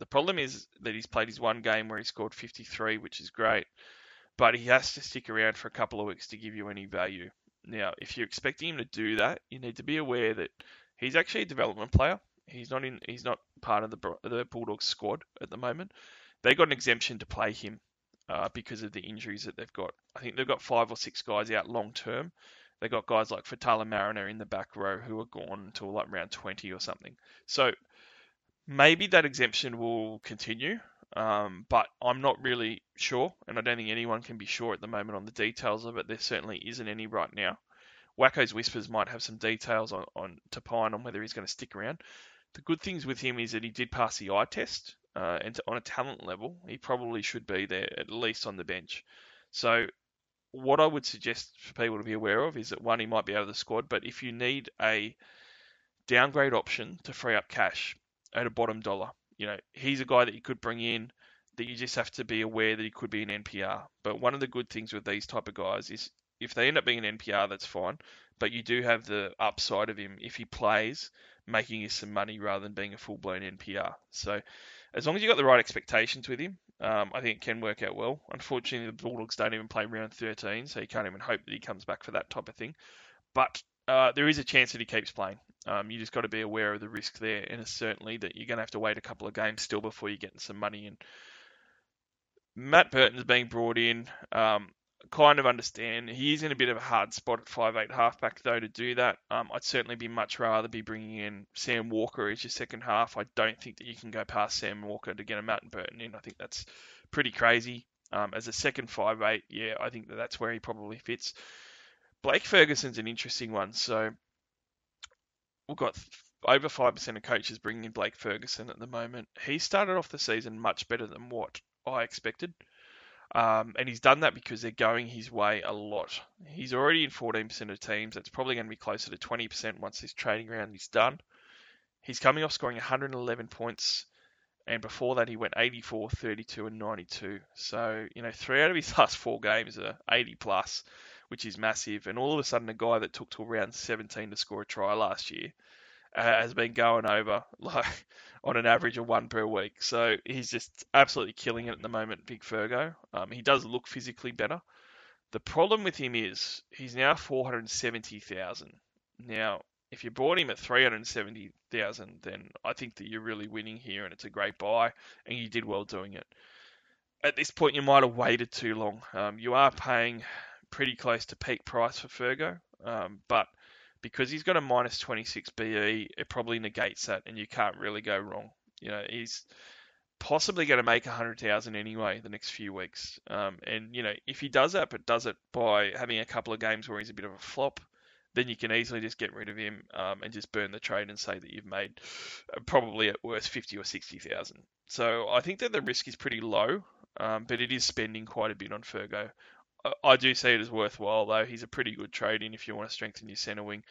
The problem is that he's played his one game where he scored 53, which is great, but he has to stick around for a couple of weeks to give you any value. Now, if you're expecting him to do that, you need to be aware that he's actually a development player. He's not in. He's not part of the the Bulldogs squad at the moment. They got an exemption to play him uh, because of the injuries that they've got. I think they've got five or six guys out long term. They got guys like Fatala Mariner in the back row who are gone until like round 20 or something. So maybe that exemption will continue, um, but I'm not really sure, and I don't think anyone can be sure at the moment on the details of it. There certainly isn't any right now. Wacko's Whispers might have some details on, on Topine on whether he's going to stick around. The good things with him is that he did pass the eye test, uh, and to, on a talent level, he probably should be there at least on the bench. So, what I would suggest for people to be aware of is that one, he might be out of the squad, but if you need a downgrade option to free up cash at a bottom dollar, you know, he's a guy that you could bring in that you just have to be aware that he could be an NPR. But one of the good things with these type of guys is if they end up being an NPR, that's fine. But you do have the upside of him if he plays, making you some money rather than being a full blown NPR. So as long as you've got the right expectations with him, um, I think it can work out well. Unfortunately, the Bulldogs don't even play round 13, so you can't even hope that he comes back for that type of thing. But uh, there is a chance that he keeps playing. Um, you just got to be aware of the risk there, and it's certainly that you're going to have to wait a couple of games still before you're getting some money in. Matt Burton's being brought in. Um, kind of understand he is in a bit of a hard spot at five eight halfback though to do that. Um, I'd certainly be much rather be bringing in Sam Walker as your second half. I don't think that you can go past Sam Walker to get a Matt Burton in. I think that's pretty crazy. Um, as a second five eight, yeah, I think that that's where he probably fits. Blake Ferguson's an interesting one. So we've got over 5% of coaches bringing in Blake Ferguson at the moment. He started off the season much better than what I expected. Um, and he's done that because they're going his way a lot. He's already in 14% of teams. That's probably going to be closer to 20% once this trading round is done. He's coming off scoring 111 points, and before that he went 84, 32, and 92. So you know, three out of his last four games are 80 plus, which is massive. And all of a sudden, a guy that took to around 17 to score a try last year uh, has been going over like on an average of one per week. So he's just absolutely killing it at the moment, Big Fergo. Um, he does look physically better. The problem with him is he's now 470,000. Now, if you bought him at 370,000, then I think that you're really winning here and it's a great buy and you did well doing it. At this point, you might have waited too long. Um, you are paying pretty close to peak price for Fergo, um, but because he's got a minus 26 BE, it probably negates that, and you can't really go wrong. You know, he's possibly going to make 100,000 anyway the next few weeks. Um, and, you know, if he does that, but does it by having a couple of games where he's a bit of a flop, then you can easily just get rid of him um, and just burn the trade and say that you've made uh, probably at worst 50 or 60,000. So I think that the risk is pretty low, um, but it is spending quite a bit on Fergo. I do see it as worthwhile though. He's a pretty good trade in if you want to strengthen your centre wing.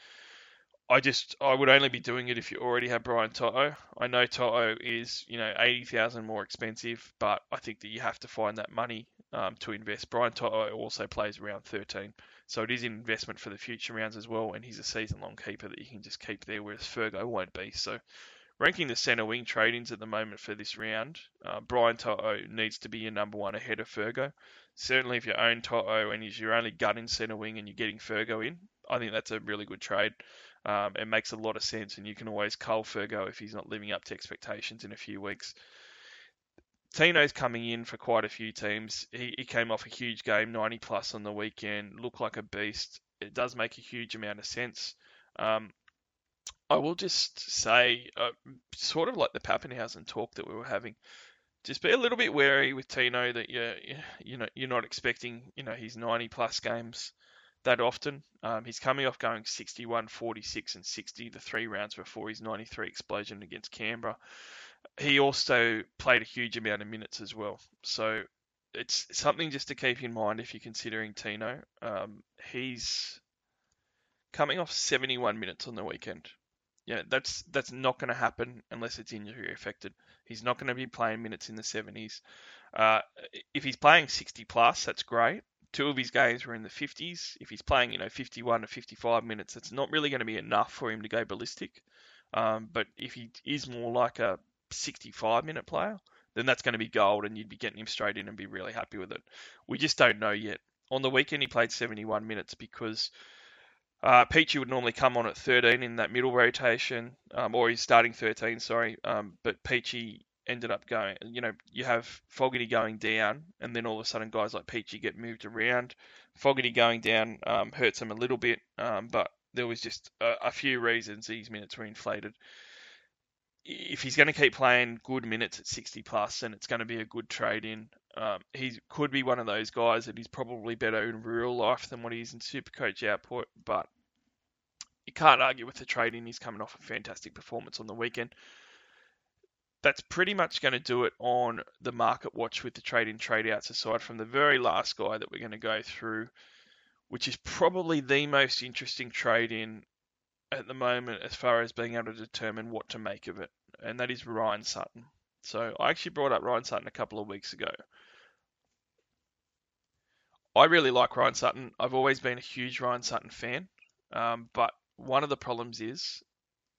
I just I would only be doing it if you already have Brian To'o. I know To'o is you know eighty thousand more expensive, but I think that you have to find that money um, to invest. Brian To'o also plays round thirteen, so it is an investment for the future rounds as well. And he's a season long keeper that you can just keep there, whereas Fergo won't be. So ranking the centre wing trade-ins at the moment for this round, uh, Brian To'o needs to be your number one ahead of Fergo certainly if you own To'o and he's your only gut in centre wing and you're getting Fergo in, I think that's a really good trade. Um, it makes a lot of sense, and you can always cull Fergo if he's not living up to expectations in a few weeks. Tino's coming in for quite a few teams. He, he came off a huge game, 90 plus on the weekend, looked like a beast. It does make a huge amount of sense. Um, I will just say, uh, sort of like the Papenhuyzen talk that we were having, just be a little bit wary with Tino that you're, you know, you're not expecting, you know, his 90 plus games that often. Um, he's coming off going 61, 46, and 60 the three rounds before his 93 explosion against Canberra. He also played a huge amount of minutes as well. So it's something just to keep in mind if you're considering Tino. Um, he's coming off 71 minutes on the weekend. Yeah, that's that's not going to happen unless it's injury affected. He's not going to be playing minutes in the 70s. Uh, if he's playing 60 plus, that's great. Two of his games were in the 50s. If he's playing, you know, 51 to 55 minutes, it's not really going to be enough for him to go ballistic. Um, but if he is more like a 65 minute player, then that's going to be gold, and you'd be getting him straight in and be really happy with it. We just don't know yet. On the weekend, he played 71 minutes because uh, Peachey would normally come on at 13 in that middle rotation, um, or he's starting 13, sorry. Um, but Peachey ended up going, you know, you have Fogarty going down, and then all of a sudden guys like Peachey get moved around. Fogarty going down um, hurts him a little bit, um, but there was just a, a few reasons these minutes were inflated. If he's going to keep playing good minutes at 60 plus, then it's going to be a good trade in. Um, he could be one of those guys that he's probably better in real life than what he is in Supercoach output, but you can't argue with the trading. He's coming off a fantastic performance on the weekend. That's pretty much going to do it on the market watch with the trade in trade outs, aside from the very last guy that we're going to go through, which is probably the most interesting trade in at the moment as far as being able to determine what to make of it, and that is Ryan Sutton. So I actually brought up Ryan Sutton a couple of weeks ago. I really like Ryan Sutton. I've always been a huge Ryan Sutton fan, um, but one of the problems is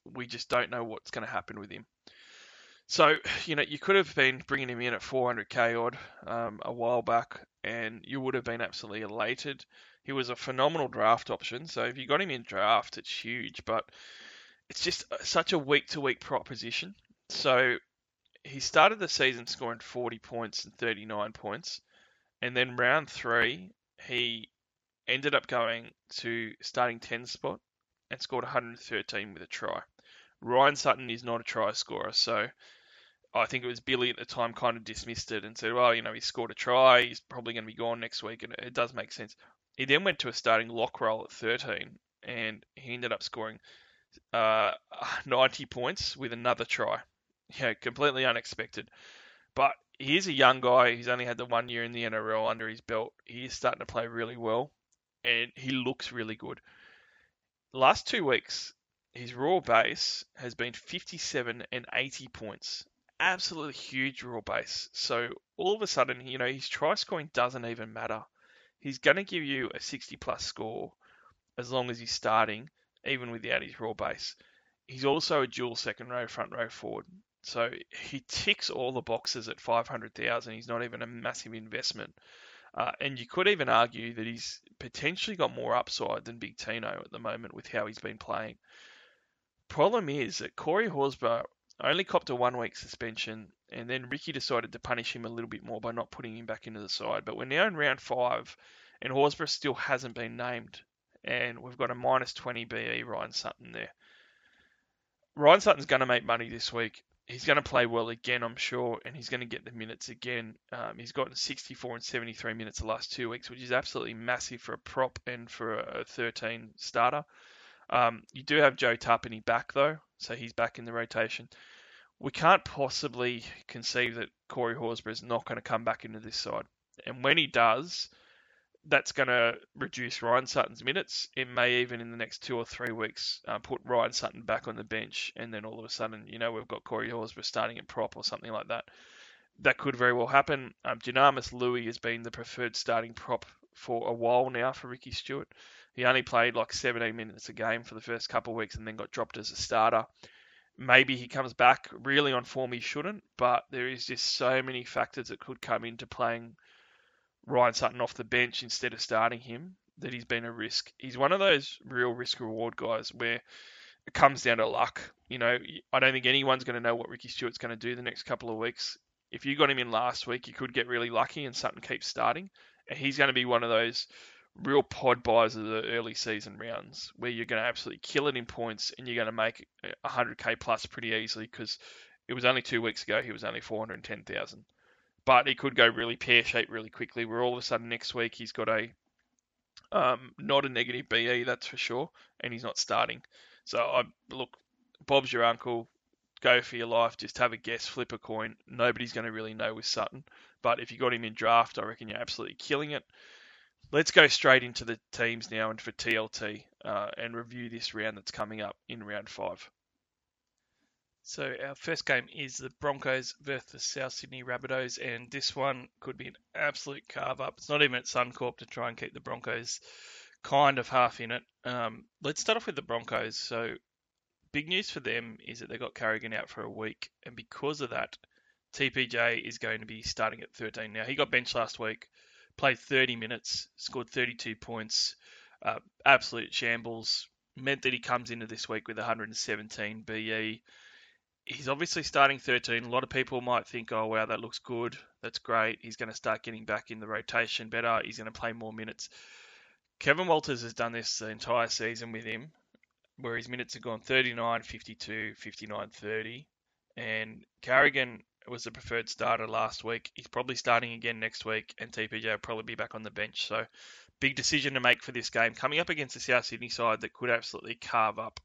we just don't know what's going to happen with him. So, you know, you could have been bringing him in at 400k odd um, a while back, and you would have been absolutely elated. He was a phenomenal draft option, so if you got him in draft, it's huge, but it's just such a week to week proposition. So, he started the season scoring 40 points and 39 points, and then round three, he ended up going to starting 10 spot and scored 113 with a try. Ryan Sutton is not a try scorer, so I think it was Billy at the time kind of dismissed it and said, well, you know, he scored a try, he's probably going to be gone next week, and it does make sense. He then went to a starting lock role at 13, and he ended up scoring uh, 90 points with another try. Yeah, completely unexpected. But he's a young guy. He's only had the one year in the NRL under his belt. He is starting to play really well, and he looks really good. Last two weeks, his raw base has been 57 and 80 points. Absolutely huge raw base. So all of a sudden, you know, his try scoring doesn't even matter. He's going to give you a 60 plus score as long as he's starting, even without his raw base. He's also a dual second row, front row forward. So he ticks all the boxes at 500,000. He's not even a massive investment. Uh, and you could even argue that he's potentially got more upside than Big Tino at the moment with how he's been playing. Problem is that Corey Horsburgh only copped a one week suspension, and then Ricky decided to punish him a little bit more by not putting him back into the side. But we're now in round five, and Horsburgh still hasn't been named, and we've got a minus 20 BE Ryan Sutton there. Ryan Sutton's going to make money this week he's going to play well again, I'm sure, and he's going to get the minutes again. Um, he's gotten 64 and 73 minutes the last two weeks, which is absolutely massive for a prop and for a 13 starter. Um, you do have Joe Tapine back though, so he's back in the rotation. We can't possibly conceive that Corey Horsburgh is not going to come back into this side, and when he does, that's going to reduce Ryan Sutton's minutes. It may even in the next two or three weeks uh, put Ryan Sutton back on the bench, and then all of a sudden, you know, we've got Corey Horsburgh starting at prop or something like that. That could very well happen. Um, Dunamis Lui has been the preferred starting prop for a while now for Ricky Stuart. He only played like 17 minutes a game for the first couple of weeks and then got dropped as a starter. Maybe he comes back really on form he shouldn't, but there is just so many factors that could come into playing Ryan Sutton off the bench instead of starting him that he's been a risk. He's one of those real risk reward guys where it comes down to luck. You know, I don't think anyone's going to know what Ricky Stuart's going to do the next couple of weeks. if you got him in last week, you could get really lucky and Sutton keeps starting. And he's going to be one of those real pod buys of the early season rounds where you're going to absolutely kill it in points and you're going to make 100k plus pretty easily because it was only two weeks ago he was only 410,000. But he could go really pear shaped really quickly. Where all of a sudden next week he's got a um, not a negative BE, that's for sure, and he's not starting. So I look, Bob's your uncle. Go for your life. Just have a guess, flip a coin. Nobody's going to really know with Sutton. But if you got him in draft, I reckon you're absolutely killing it. Let's go straight into the teams now and for TLT uh, and review this round that's coming up in round five. So our first game is the Broncos versus South Sydney Rabbitohs, and this one could be an absolute carve up. It's not even at Suncorp to try and keep the Broncos kind of half in it. Um, let's start off with the Broncos. So big news for them is that they got Carrigan out for a week, and because of that, TPJ is going to be starting at 13. Now he got benched last week, played 30 minutes, scored 32 points, uh, absolute shambles. Meant that he comes into this week with 117 BE he's obviously starting 13. A lot of people might think, oh, wow, that looks good. That's great. He's going to start getting back in the rotation better. He's going to play more minutes. Kevin Walters has done this the entire season with him, where his minutes have gone 39, 52, 59, 30. And Carrigan was the preferred starter last week. He's probably starting again next week, and TPJ will probably be back on the bench. So, big decision to make for this game. Coming up against the South Sydney side that could absolutely carve up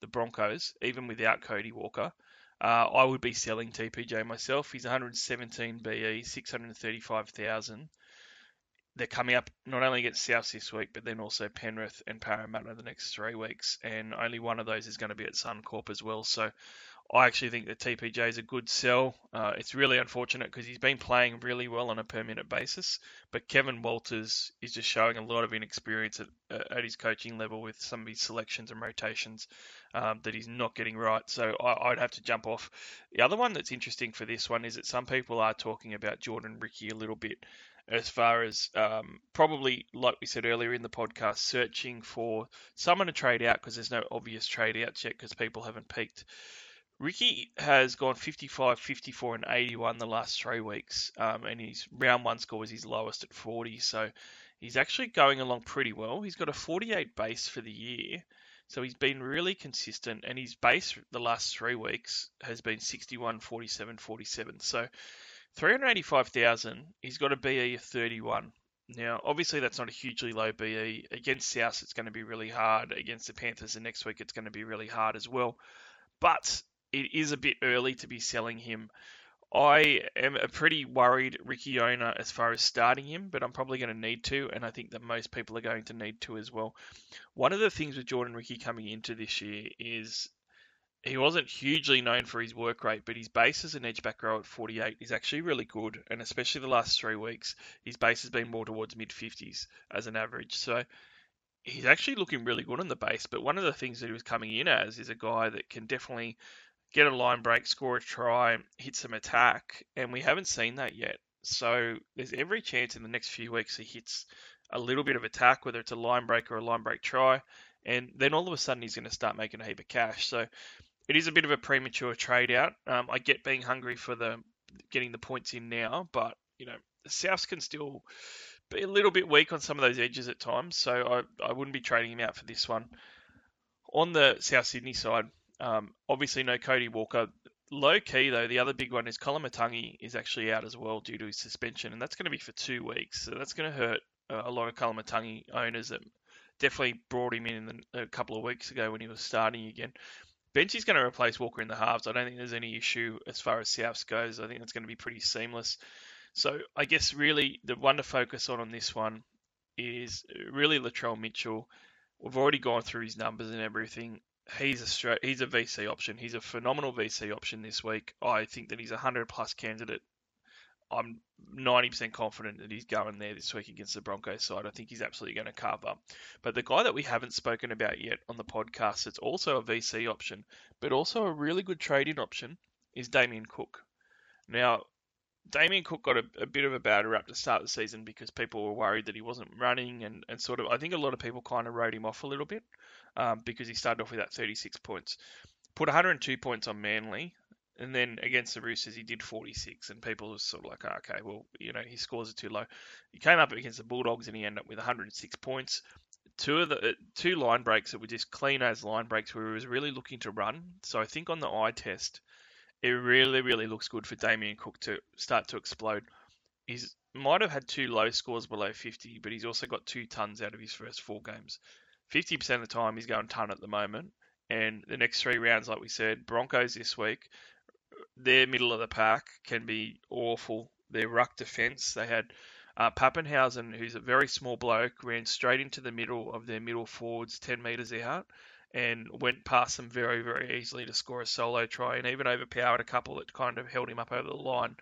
the Broncos, even without Cody Walker. Uh, I would be selling TPJ myself. He's 117 BE, 635,000. They're coming up not only against South this week, but then also Penrith and Parramatta the next three weeks, and only one of those is going to be at Suncorp as well. So I actually think that TPJ is a good sell. Uh, it's really unfortunate because he's been playing really well on a per minute basis, but Kevin Walters is just showing a lot of inexperience at, at his coaching level with some of his selections and rotations um, that he's not getting right. So I, would have to jump off. The other one that's interesting for this one is that some people are talking about Jordan Riki a little bit as far as um, probably, like we said earlier in the podcast, searching for someone to trade out because there's no obvious trade outs yet because people haven't peaked. Riki has gone 55, 54, and 81 the last three weeks, um, and his round one score was his lowest at 40. So he's actually going along pretty well. He's got a 48 base for the year, so he's been really consistent, and his base the last three weeks has been 61, 47, 47. So 385,000. He's got a BE of 31. Now, obviously, that's not a hugely low BE. Against South, it's going to be really hard. Against the Panthers, the next week, it's going to be really hard as well. But it is a bit early to be selling him. I am a pretty worried Riki owner as far as starting him, but I'm probably going to need to, and I think that most people are going to need to as well. One of the things with Jordan Riki coming into this year is he wasn't hugely known for his work rate, but his base as an edge back row at 48 is actually really good, and especially the last three weeks, his base has been more towards mid 50s as an average. So he's actually looking really good on the base. But one of the things that he was coming in as is a guy that can definitely get a line break, score a try, hit some attack, and we haven't seen that yet. So there's every chance in the next few weeks he hits a little bit of attack, whether it's a line break or a line break try, and then all of a sudden he's going to start making a heap of cash. So it is a bit of a premature trade out. Um, I get being hungry for the getting the points in now, but you know the Souths can still be a little bit weak on some of those edges at times, so I, I wouldn't be trading him out for this one. On the South Sydney side, um, obviously, no Cody Walker. Low key though, the other big one is Koloamatangi is actually out as well due to his suspension, and that's going to be for two weeks. So that's going to hurt uh, a lot of Koloamatangi owners that definitely brought him in a couple of weeks ago when he was starting again. Benji's going to replace Walker in the halves. I don't think there's any issue as far as Souths goes. I think that's going to be pretty seamless. So I guess really the one to focus on on this one is really Latrell Mitchell. We've already gone through his numbers and everything he's a straight, he's a VC option. He's a phenomenal VC option this week. I think that he's a hundred plus candidate. I'm 90% confident that he's going there this week against the Broncos side. I think he's absolutely going to carve up. But the guy that we haven't spoken about yet on the podcast, it's also a VC option, but also a really good trading option, is Damien Cook. Now, Damien Cook got a, a, bit of a bad rap to start the season because people were worried that he wasn't running and, and sort of I think a lot of people kind of wrote him off a little bit um, because he started off with that 36 points. Put 102 points on Manly. And then against the Roosters, he did 46, and people were sort of like, oh, okay, well, you know, his scores are too low. He came up against the Bulldogs and he ended up with 106 points. Two of the uh, two line breaks that were just clean as line breaks where he was really looking to run. So I think on the eye test, it really, really looks good for Damien Cook to start to explode. He's might have had two low scores below 50, but he's also got two tons out of his first four games. 50% of the time he's going ton at the moment. And the next three rounds, like we said, Broncos this week, their middle of the pack can be awful. Their ruck defence, they had uh, Papenhuyzen, who's a very small bloke, ran straight into the middle of their middle forwards, 10 metres out, and went past them very, very easily to score a solo try, and even overpowered a couple that kind of held him up over the line.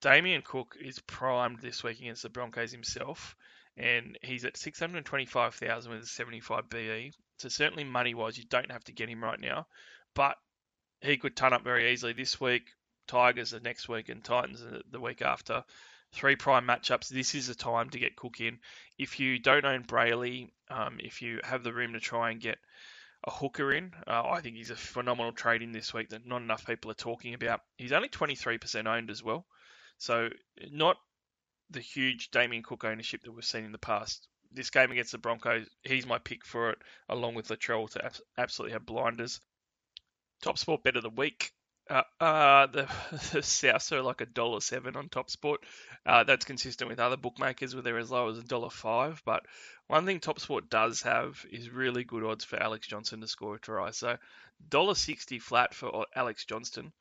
Damien Cook is primed this week against the Broncos himself, and he's at 625,000 with a 75 BE. So certainly money wise, you don't have to get him right now, but he could turn up very easily this week. Tigers the next week and Titans the week after. Three prime matchups. This is the time to get Cook in. If you don't own Brailey, um, if you have the room to try and get a hooker in, uh, I think he's a phenomenal trade in this week that not enough people are talking about. He's only 23% owned as well. So not the huge Damien Cook ownership that we've seen in the past. This game against the Broncos, he's my pick for it, along with Latrell to absolutely have blinders. Top Sport bet of the week. Uh, uh, the, the Souths are like a dollar seven on Top Sport. Uh, that's consistent with other bookmakers where they're as low as a dollar five. But one thing Top Sport does have is really good odds for Alex Johnston to score a try. So dollar sixty flat for Alex Johnston.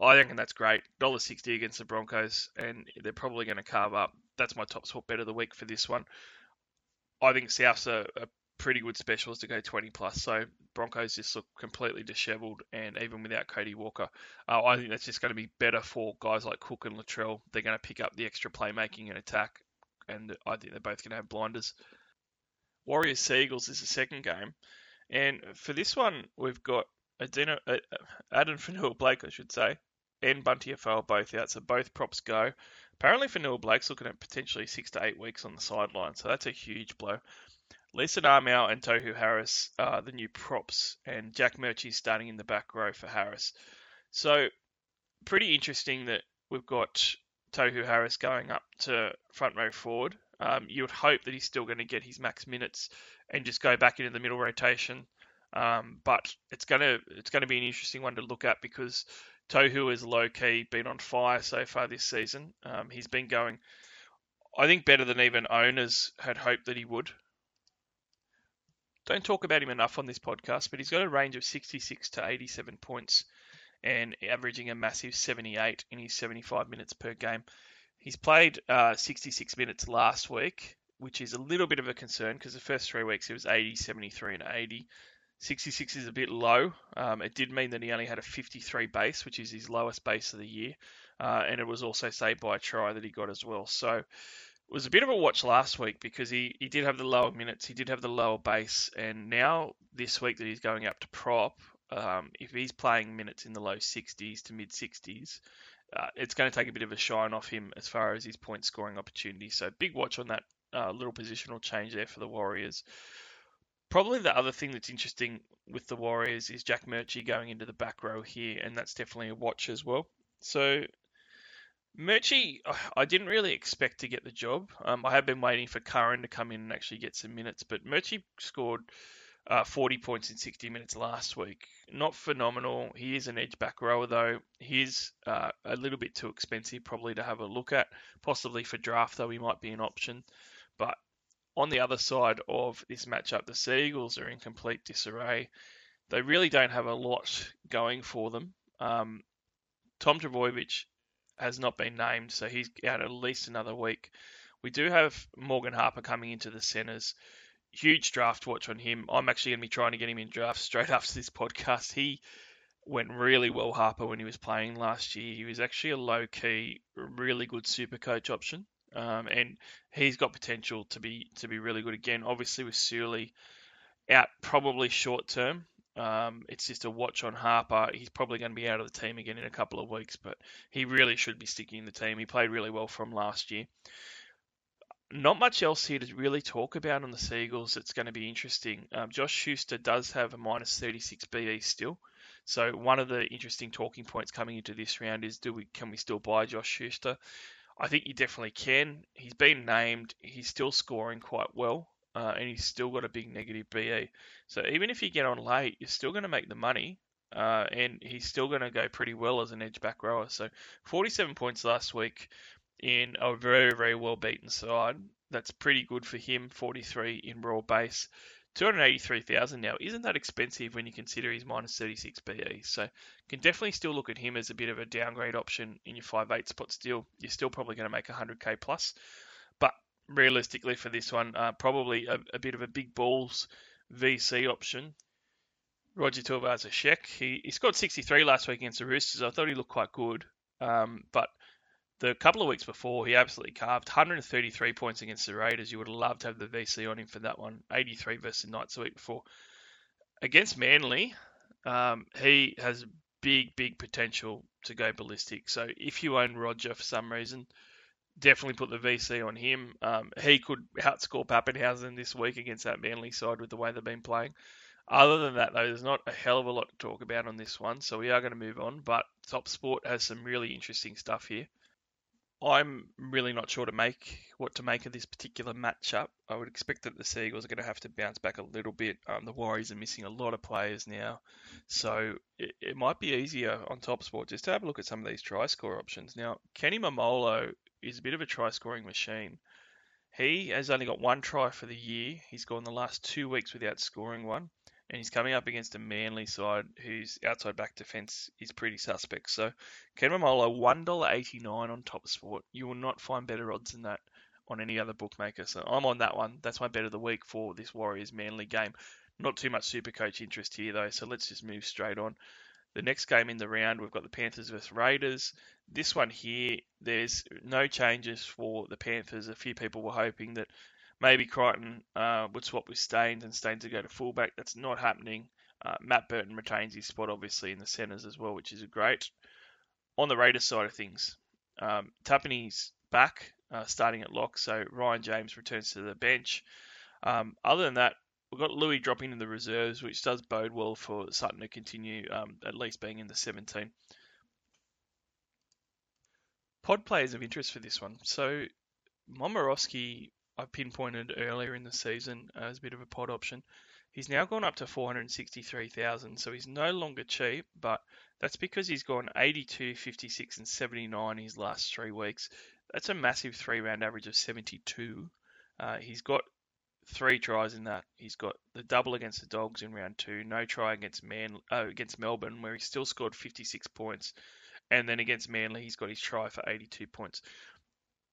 I reckon that's great. Dollar sixty against the Broncos, and they're probably going to carve up. That's my Top Sport bet of the week for this one. I think Souths are pretty good specials to go 20 plus. So Broncos just look completely dishevelled, and even without Cody Walker, uh, I think that's just going to be better for guys like Cook and Latrell. They're going to pick up the extra playmaking and attack, and I think they're both going to have blinders. Warriors Seagulls is the second game, and for this one we've got Adina, uh, Addin Fonua-Blake, I should say, and Bunty Afoa both out, so both props go. Apparently, Fonua-Blake's looking at potentially six to eight weeks on the sideline, so that's a huge blow. Lisa Armour and Tohu Harris are the new props, and Jack Murchie's starting in the back row for Harris. So, pretty interesting that we've got Tohu Harris going up to front row forward. Um, you would hope that he's still going to get his max minutes and just go back into the middle rotation. Um, but it's going to it's to be an interesting one to look at because Tohu is low key been on fire so far this season. Um, he's been going, I think, better than even owners had hoped that he would don't talk about him enough on this podcast, but he's got a range of 66 to 87 points and averaging a massive 78 in his 75 minutes per game. He's played uh, 66 minutes last week, which is a little bit of a concern because the first three weeks it was 80, 73, and 80. 66 is a bit low. Um, it did mean that he only had a 53 base, which is his lowest base of the year, uh, and it was also saved by a try that he got as well. So was a bit of a watch last week because he, he did have the lower minutes, he did have the lower base, and now this week that he's going up to prop, um, if he's playing minutes in the low 60s to mid 60s, uh, it's going to take a bit of a shine off him as far as his point scoring opportunity. So big watch on that uh, little positional change there for the Warriors. Probably the other thing that's interesting with the Warriors is Jack Murchie going into the back row here, and that's definitely a watch as well. So Murchie, I didn't really expect to get the job. Um, I have been waiting for Curran to come in and actually get some minutes, but Murchie scored uh, 40 points in 60 minutes last week. Not phenomenal. He is an edge back rower, though. He's uh, a little bit too expensive probably to have a look at. Possibly for draft, though, he might be an option. But on the other side of this matchup, the Seagulls are in complete disarray. They really don't have a lot going for them. Um, Tom Trbojevic has not been named, so he's out at least another week. We do have Morgan Harper coming into the centres. Huge draft watch on him. I'm actually going to be trying to get him in draft straight after this podcast. He went really well, Harper, when he was playing last year. He was actually a low key, really good super coach option. Um, and he's got potential to be to be really good again. Obviously, with Suli out probably short term, um, it's just a watch on Harper. He's probably going to be out of the team again in a couple of weeks, but he really should be sticking in the team. He played really well from last year. Not much else here to really talk about on the Seagulls that's going to be interesting. Um, Josh Schuster does have a minus 36 BE still, So one of the interesting talking points coming into this round is do we can we still buy Josh Schuster? I think you definitely can. He's been named. He's still scoring quite well, uh, and he's still got a big negative BE. So even if you get on late, you're still going to make the money, uh, and he's still going to go pretty well as an edge back rower. So 47 points last week in a very very well beaten side. That's pretty good for him. 43 in raw base. 283,000 now isn't that expensive when you consider he's minus 36 BE. So can definitely still look at him as a bit of a downgrade option in your 5-8 spot still. You're still probably going to make 100k plus. Realistically for this one, uh, probably a, a, bit of a big balls VC option. Roger Tuivasa-Sheck, he, he scored 63 last week against the Roosters. I thought he looked quite good. Um, but the couple of weeks before, he absolutely carved 133 points against the Raiders. You would have loved to have the VC on him for that one. 83 versus the Knights the week before. Against Manly, um, he has big, big potential to go ballistic. So if you own Roger for some reason, definitely put the VC on him. Um, he could outscore Papenhuyzen this week against that Manly side with the way they've been playing. Other than that, though, there's not a hell of a lot to talk about on this one, so we are going to move on. But Top Sport has some really interesting stuff here. I'm really not sure to make what to make of this particular matchup. I would expect that the Seagulls are going to have to bounce back a little bit. Um, the Warriors are missing a lot of players now, so it, it, might be easier on Top Sport just to have a look at some of these try score options. Now, Kenny Maumalo is a bit of a try scoring machine. He has only got one try for the year. He's gone the last two weeks without scoring one and he's coming up against a Manly side whose outside back defence is pretty suspect. So Ken Maumalo, $1.89 on Top Sport. You will not find better odds than that on any other bookmaker. So I'm on that one. That's my bet of the week for this Warriors Manly game. Not too much super coach interest here though, so let's just move straight on. The next game in the round, we've got the Panthers versus Raiders. This one here, there's no changes for the Panthers. A few people were hoping that Maybe Crichton uh, would swap with Staines and Staines would go to fullback. That's not happening. Uh, Matt Burton retains his spot, obviously, in the centres as well, which is great. On the Raiders side of things, um, Tapine's back, uh, starting at lock, so Ryan James returns to the bench. Um, other than that, we've got Lui dropping in the reserves, which does bode well for Sutton to continue um, at least being in the 17. Pod players of interest for this one. So Momirovski I pinpointed earlier in the season as a bit of a pod option. He's now gone up to 463,000, so he's no longer cheap, but that's because he's gone 82, 56, and 79 his last three weeks. That's a massive three round average of 72. Uh, he's got three tries in that. He's got the double against the Dogs in round two, no try against Man uh, against Melbourne, where he still scored 56 points, and then against Manly, he's got his try for 82 points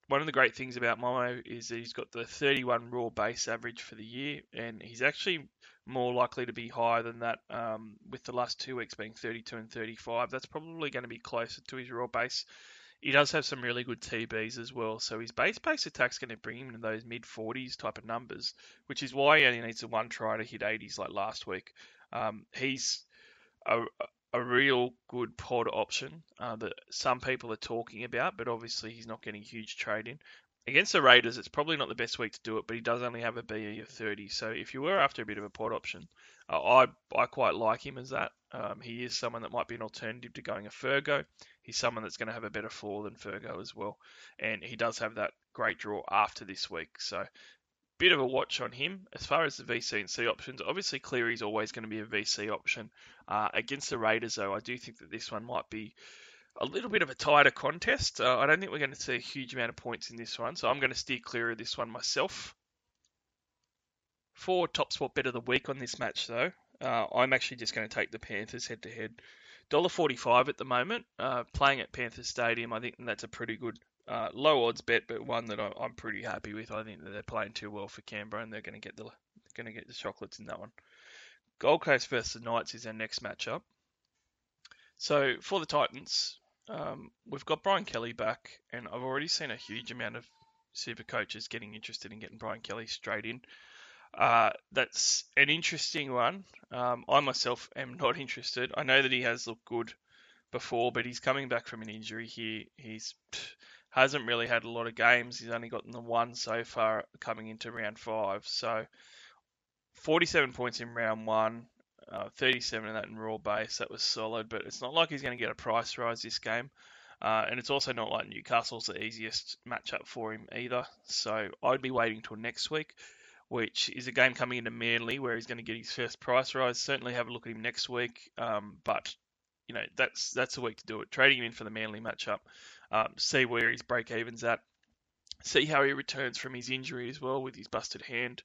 one of the great things about Momo is that he's got the 31 raw base average for the year, and he's actually more likely to be higher than that um, with the last two weeks being 32 and 35. That's probably going to be closer to his raw base. He does have some really good TBs as well, so his base base attack's going to bring him into those mid 40s type of numbers, which is why he only needs a one try to hit 80s like last week. Um, he's a, a real good pod option uh, that some people are talking about, but obviously he's not getting huge trade in. Against the Raiders, it's probably not the best week to do it, but he does only have a BE of 30. So if you were after a bit of a pod option, uh, I I quite like him as that. Um, he is someone that might be an alternative to going a Fergo. He's someone that's going to have a better floor than Fergo as well, and he does have that great draw after this week. So bit of a watch on him. As far as the VC and C options, obviously Cleary's always going to be a VC option. Uh, against the Raiders, though, I do think that this one might be a little bit of a tighter contest. Uh, I don't think we're going to see a huge amount of points in this one, so I'm going to steer clear of this one myself. For top spot bet of the week on this match, though, uh, I'm actually just going to take the Panthers head to head. $1.45 at the moment, uh, playing at Panthers Stadium. I think that's a pretty good uh, low odds bet, but one that I, am pretty happy with. I think that they're playing too well for Canberra, and they're going to get the going to get the chocolates in that one. Gold Coast versus the Knights is our next matchup. So for the Titans, um, we've got Brian Kelly back, and I've already seen a huge amount of super coaches getting interested in getting Brian Kelly straight in. Uh, that's an interesting one. Um, I myself am not interested. I know that he has looked good before, but he's coming back from an injury here. He's hasn't really had a lot of games. He's only gotten the one so far coming into round five. So 47 points in round one. Uh, 37 of that in raw base, that was solid, but it's not like he's going to get a price rise this game. Uh, and it's also not like Newcastle's the easiest matchup for him either. So I'd be waiting till next week, which is a game coming into Manly where he's going to get his first price rise. Certainly have a look at him next week. Um, but you know that's that's the week to do it. Trading him in for the Manly matchup, um, see where his break evens at, see how he returns from his injury as well with his busted hand.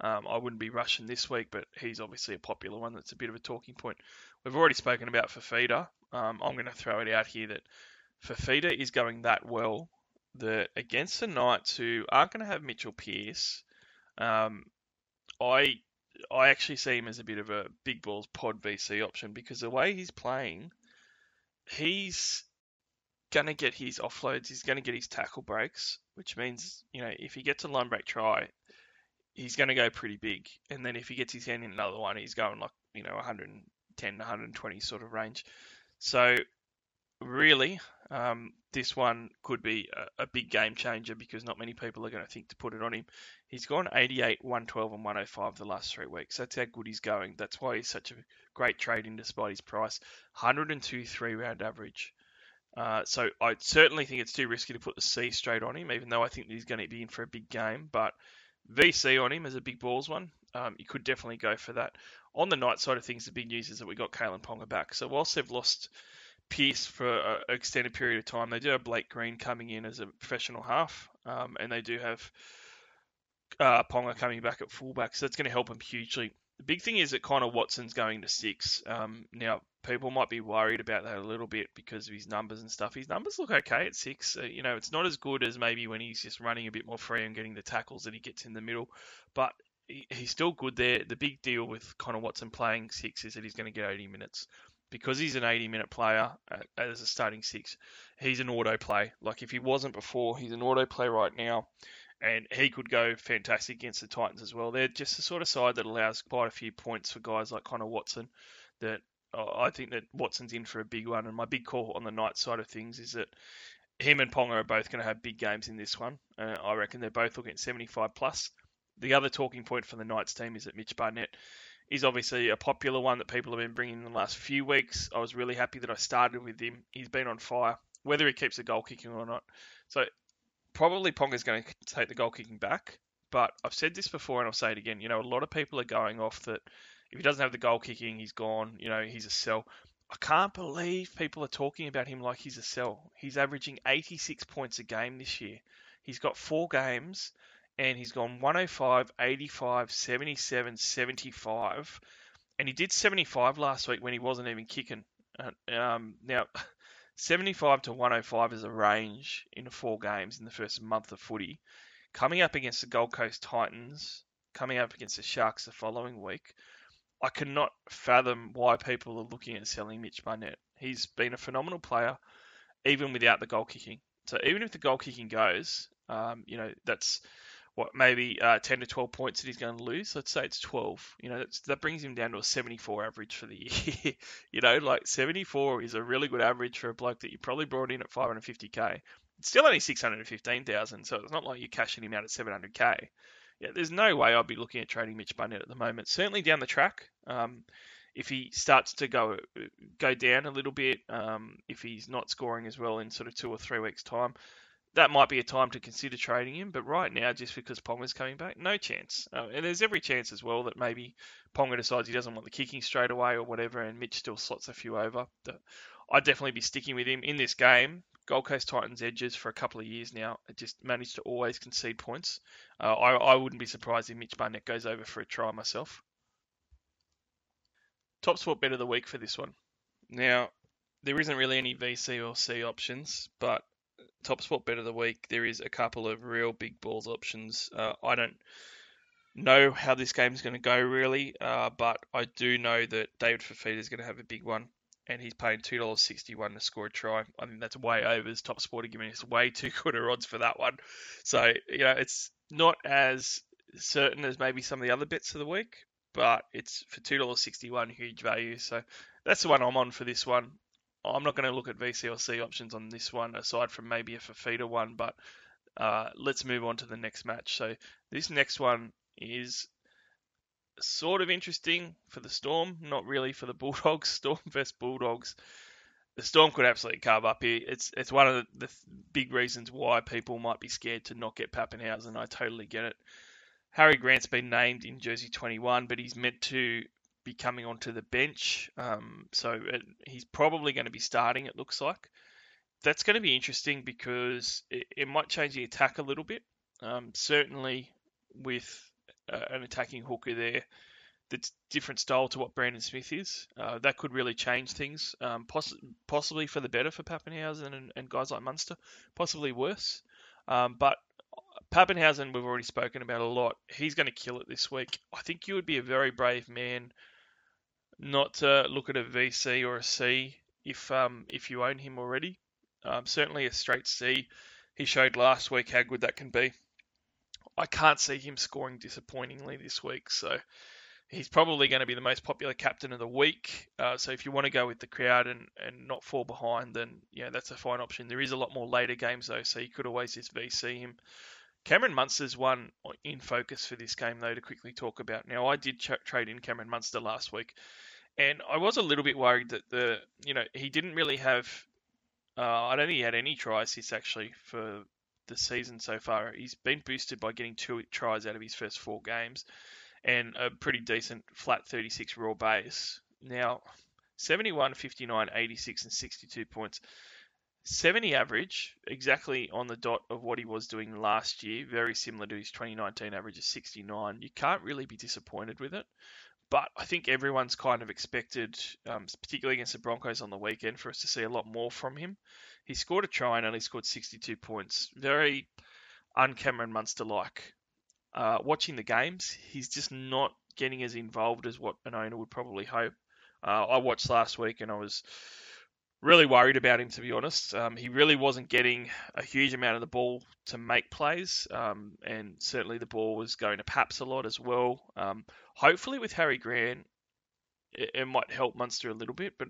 Um, I wouldn't be rushing this week, but he's obviously a popular one that's a bit of a talking point. We've already spoken about Fifita. Um, I'm going to throw it out here that Fifita is going that well that against the Knights, who aren't going to have Mitchell Pearce, um, I I actually see him as a bit of a big balls pod VC option because the way he's playing, he's going to get his offloads, he's going to get his tackle breaks, which means, you know, if he gets a line break try, he's going to go pretty big. And then if he gets his hand in another one, he's going like, you know, 110, 120 sort of range. So, really, um, this one could be a, a, big game changer because not many people are going to think to put it on him. He's gone 88, 112, and 105 the last three weeks. That's how good he's going. That's why he's such a great trading despite his price. 102 three round average. Uh, so I certainly think it's too risky to put the C straight on him, even though I think he's going to be in for a big game. But VC on him as a big balls one, um, you could definitely go for that. On the Knight side of things, the big news is that we got Kalyn Ponga back. So whilst they've lost Pearce for an extended period of time, they do have Blake Green coming in as a professional half, um, and they do have uh, Ponga coming back at fullback. So that's going to help them hugely. The big thing is that Connor Watson's going to six. Um, now, people might be worried about that a little bit because of his numbers and stuff. His numbers look okay at six. Uh, you know, it's not as good as maybe when he's just running a bit more free and getting the tackles that he gets in the middle, but he, he's still good there. The big deal with Connor Watson playing six is that he's going to get 80 minutes. Because he's an 80 minute player uh, as a starting six, he's an auto play. Like if he wasn't before, he's an auto play right now and he could go fantastic against the Titans as well. They're just the sort of side that allows quite a few points for guys like Connor Watson that I think that Watson's in for a big one, and my big call on the Knight side of things is that him and Ponga are both going to have big games in this one. Uh, I reckon they're both looking at 75 plus. The other talking point for the Knights team is that Mitch Barnett is obviously a popular one that people have been bringing in the last few weeks. I was really happy that I started with him. He's been on fire, whether he keeps the goal kicking or not. So probably Ponga's going to take the goal kicking back. But I've said this before and I'll say it again. You know, a lot of people are going off that if he doesn't have the goal kicking, he's gone. You know, he's a sell. I can't believe people are talking about him like he's a sell. He's averaging 86 points a game this year. He's got four games and he's gone 105, 85, 77, 75. And he did 75 last week when he wasn't even kicking. Uh, um, now, 75 to 105 is a range in four games in the first month of footy. Coming up against the Gold Coast Titans, coming up against the Sharks the following week, I cannot fathom why people are looking at selling Mitch Barnett. He's been a phenomenal player, even without the goal kicking. So even if the goal kicking goes, um, you know that's what maybe uh, 10 to 12 points that he's going to lose. Let's say it's 12. You know that brings him down to a 74 average for the year. you know, like 74 is a really good average for a bloke that you probably brought in at 550k. It's still only 615,000, so it's not like you're cashing him out at 700k yeah, there's no way I'd be looking at trading Mitch Barnett at the moment. Certainly down the track, um, if he starts to go go down a little bit, um, if he's not scoring as well in sort of two or three weeks' time, that might be a time to consider trading him. But right now, just because Ponga's coming back, no chance. Uh, and there's every chance as well that maybe Ponga decides he doesn't want the kicking straight away or whatever, and Mitch still slots a few over. I'd definitely be sticking with him in this game. Gold Coast Titans edges for a couple of years now. It just managed to always concede points. Uh, I, I wouldn't be surprised if Mitch Barnett goes over for a try myself. Top sport bet of the week for this one. Now, there isn't really any VC or C options, but top spot bet of the week, there is a couple of real big balls options. Uh, I don't know how this game is going to go really, uh, but I do know that David Fifita is going to have a big one and he's paying two dollars sixty one to score a try. I think that's way over his top sport giving us way too good odds for that one. So you know it's not as certain as maybe some of the other bits of the week, but it's for two dollars sixty one huge value. So that's the one I'm on for this one. I'm not going to look at VC or C options on this one aside from maybe a Fifita one, but uh, let's move on to the next match. So this next one is sort of interesting for the Storm, not really for the Bulldogs. Storm vs Bulldogs. The Storm could absolutely carve up here. It's it's one of the, the big reasons why people might be scared to not get Papenhuyzen. I totally get it. Harry Grant's been named in jersey 21, but he's meant to be coming onto the bench, um, so it, he's probably going to be starting. It looks like that's going to be interesting because it, it might change the attack a little bit. Um, certainly with uh, an attacking hooker there that's different style to what Brandon Smith is. Uh, that could really change things, um, poss- possibly for the better for Papenhuyzen and, and guys like Munster, possibly worse. Um, but Papenhuyzen, we've already spoken about a lot. He's going to kill it this week. I think you would be a very brave man not to look at a VC or a C if um, if you own him already. Um, certainly a straight C. He showed last week how good that can be. I can't see him scoring disappointingly this week, so he's probably going to be the most popular captain of the week. Uh, so if you want to go with the crowd and, and not fall behind, then yeah, that's a fine option. There is a lot more later games though, so you could always just VC him. Cameron Munster's one in focus for this game though to quickly talk about. Now I did trade in Cameron Munster last week, and I was a little bit worried that the you know he didn't really have. Uh, I don't think he had any try assists actually for the season so far. He's been boosted by getting two tries out of his first four games and a pretty decent flat 36 raw base. Now, 71, 59, 86, and 62 points. 70 average, exactly on the dot of what he was doing last year, very similar to his 2019 average of 69. You can't really be disappointed with it. But I think everyone's kind of expected, um, particularly against the Broncos on the weekend, for us to see a lot more from him. He scored a try and only scored 62 points. Very un-Cameron Munster-like. Uh, watching the games, he's just not getting as involved as what an owner would probably hope. Uh, I watched last week and I was really worried about him, to be honest. Um, he really wasn't getting a huge amount of the ball to make plays, um, and certainly the ball was going to Paps a lot as well. Um, hopefully, with Harry Grant, it, it, might help Munster a little bit, but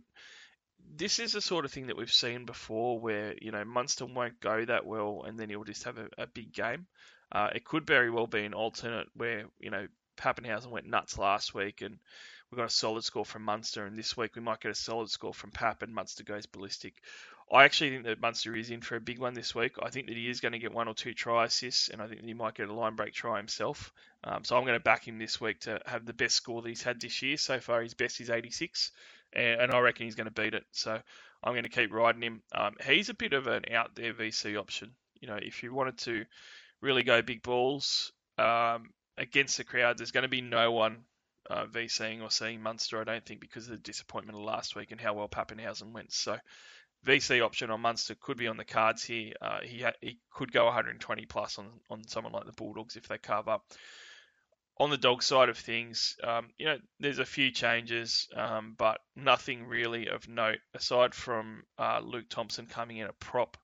this is the sort of thing that we've seen before where, you know, Munster won't go that well and then he'll just have a, a big game. Uh, it could very well be an alternate where, you know, Papenhuyzen went nuts last week and we got a solid score from Munster, and this week we might get a solid score from Pap, and Munster goes ballistic. I actually think that Munster is in for a big one this week. I think that he is going to get one or two try assists, and I think that he might get a line break try himself. Um, so I'm going to back him this week to have the best score that he's had this year. So far, his best is 86, and, and I reckon he's going to beat it. So I'm going to keep riding him. Um, he's a bit of an out there VC option. You know, if you wanted to really go big balls um, against the crowd, there's going to be no one uh, VCing or seeing Munster, I don't think, because of the disappointment of last week and how well Papenhuyzen went. So VC option on Munster could be on the cards here. Uh, he ha- he could go 120 plus on, on someone like the Bulldogs if they carve up. On the dog side of things, um, you know, there's a few changes, um, but nothing really of note aside from uh, Luke Thompson coming in a prop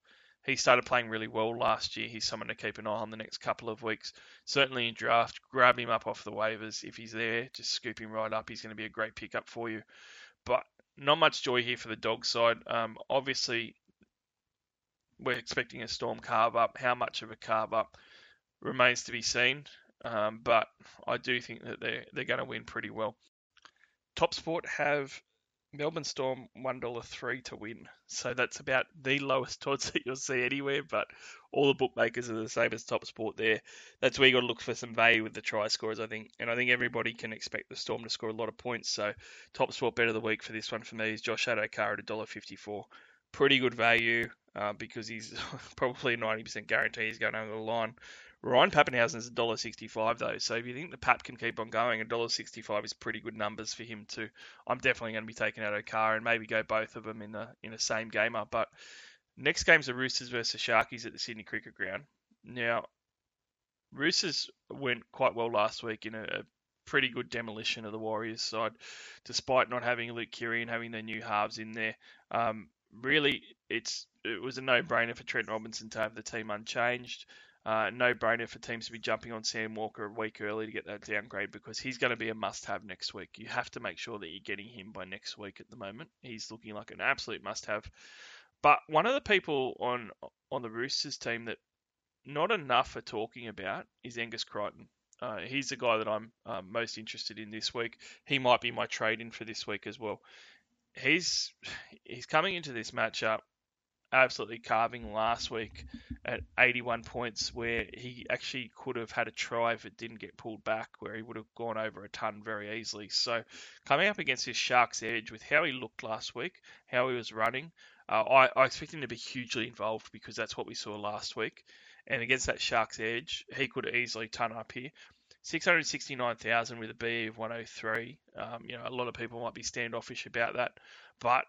he started playing really well last year. He's someone to keep an eye on the next couple of weeks. Certainly in draft, grab him up off the waivers if he's there. Just scoop him right up. He's going to be a great pickup for you. But not much joy here for the dog side. Um, obviously, we're expecting a storm carve up. How much of a carve up remains to be seen. Um, but I do think that they're they're going to win pretty well. Top Sport have Melbourne Storm one dollar three to win. So that's about the lowest odds that you'll see anywhere. But all the bookmakers are the same as Top Sport there. That's where you got to look for some value with the try scores, I think. And I think everybody can expect the Storm to score a lot of points. So Top Sport bet of the week for this one for me is Josh Addo-Carr at a dollar fifty four. Pretty good value uh, because he's probably ninety percent guarantee he's going over the line. Ryan Papenhuyzen is $1.65 though, so if you think the Pap can keep on going, $1.65 is pretty good numbers for him too. I'm definitely going to be taking out Addo-Carr and maybe go both of them in the in the same gamer. But next game's the Roosters versus Sharkies at the Sydney Cricket Ground. Now, Roosters went quite well last week in a, a pretty good demolition of the Warriors side, despite not having Luke Keary and having their new halves in there. Um, really, it's it was a no-brainer for Trent Robinson to have the team unchanged. Uh, no brainer for teams to be jumping on Sam Walker a week early to get that downgrade because he's going to be a must have next week. You have to make sure that you're getting him by next week at the moment. He's looking like an absolute must have. But one of the people on on the Roosters team that not enough are talking about is Angus Crichton. Uh, he's the guy that I'm uh, most interested in this week. He might be my trade in for this week as well. He's he's coming into this matchup absolutely carving last week at 81 points, where he actually could have had a try if it didn't get pulled back, where he would have gone over a ton very easily. So, coming up against this Sharks edge with how he looked last week, how he was running, uh, I, I expect him to be hugely involved because that's what we saw last week. And against that Sharks edge, he could easily turn up here. 669,000 with a B of 103. Um, you know, a lot of people might be standoffish about that, but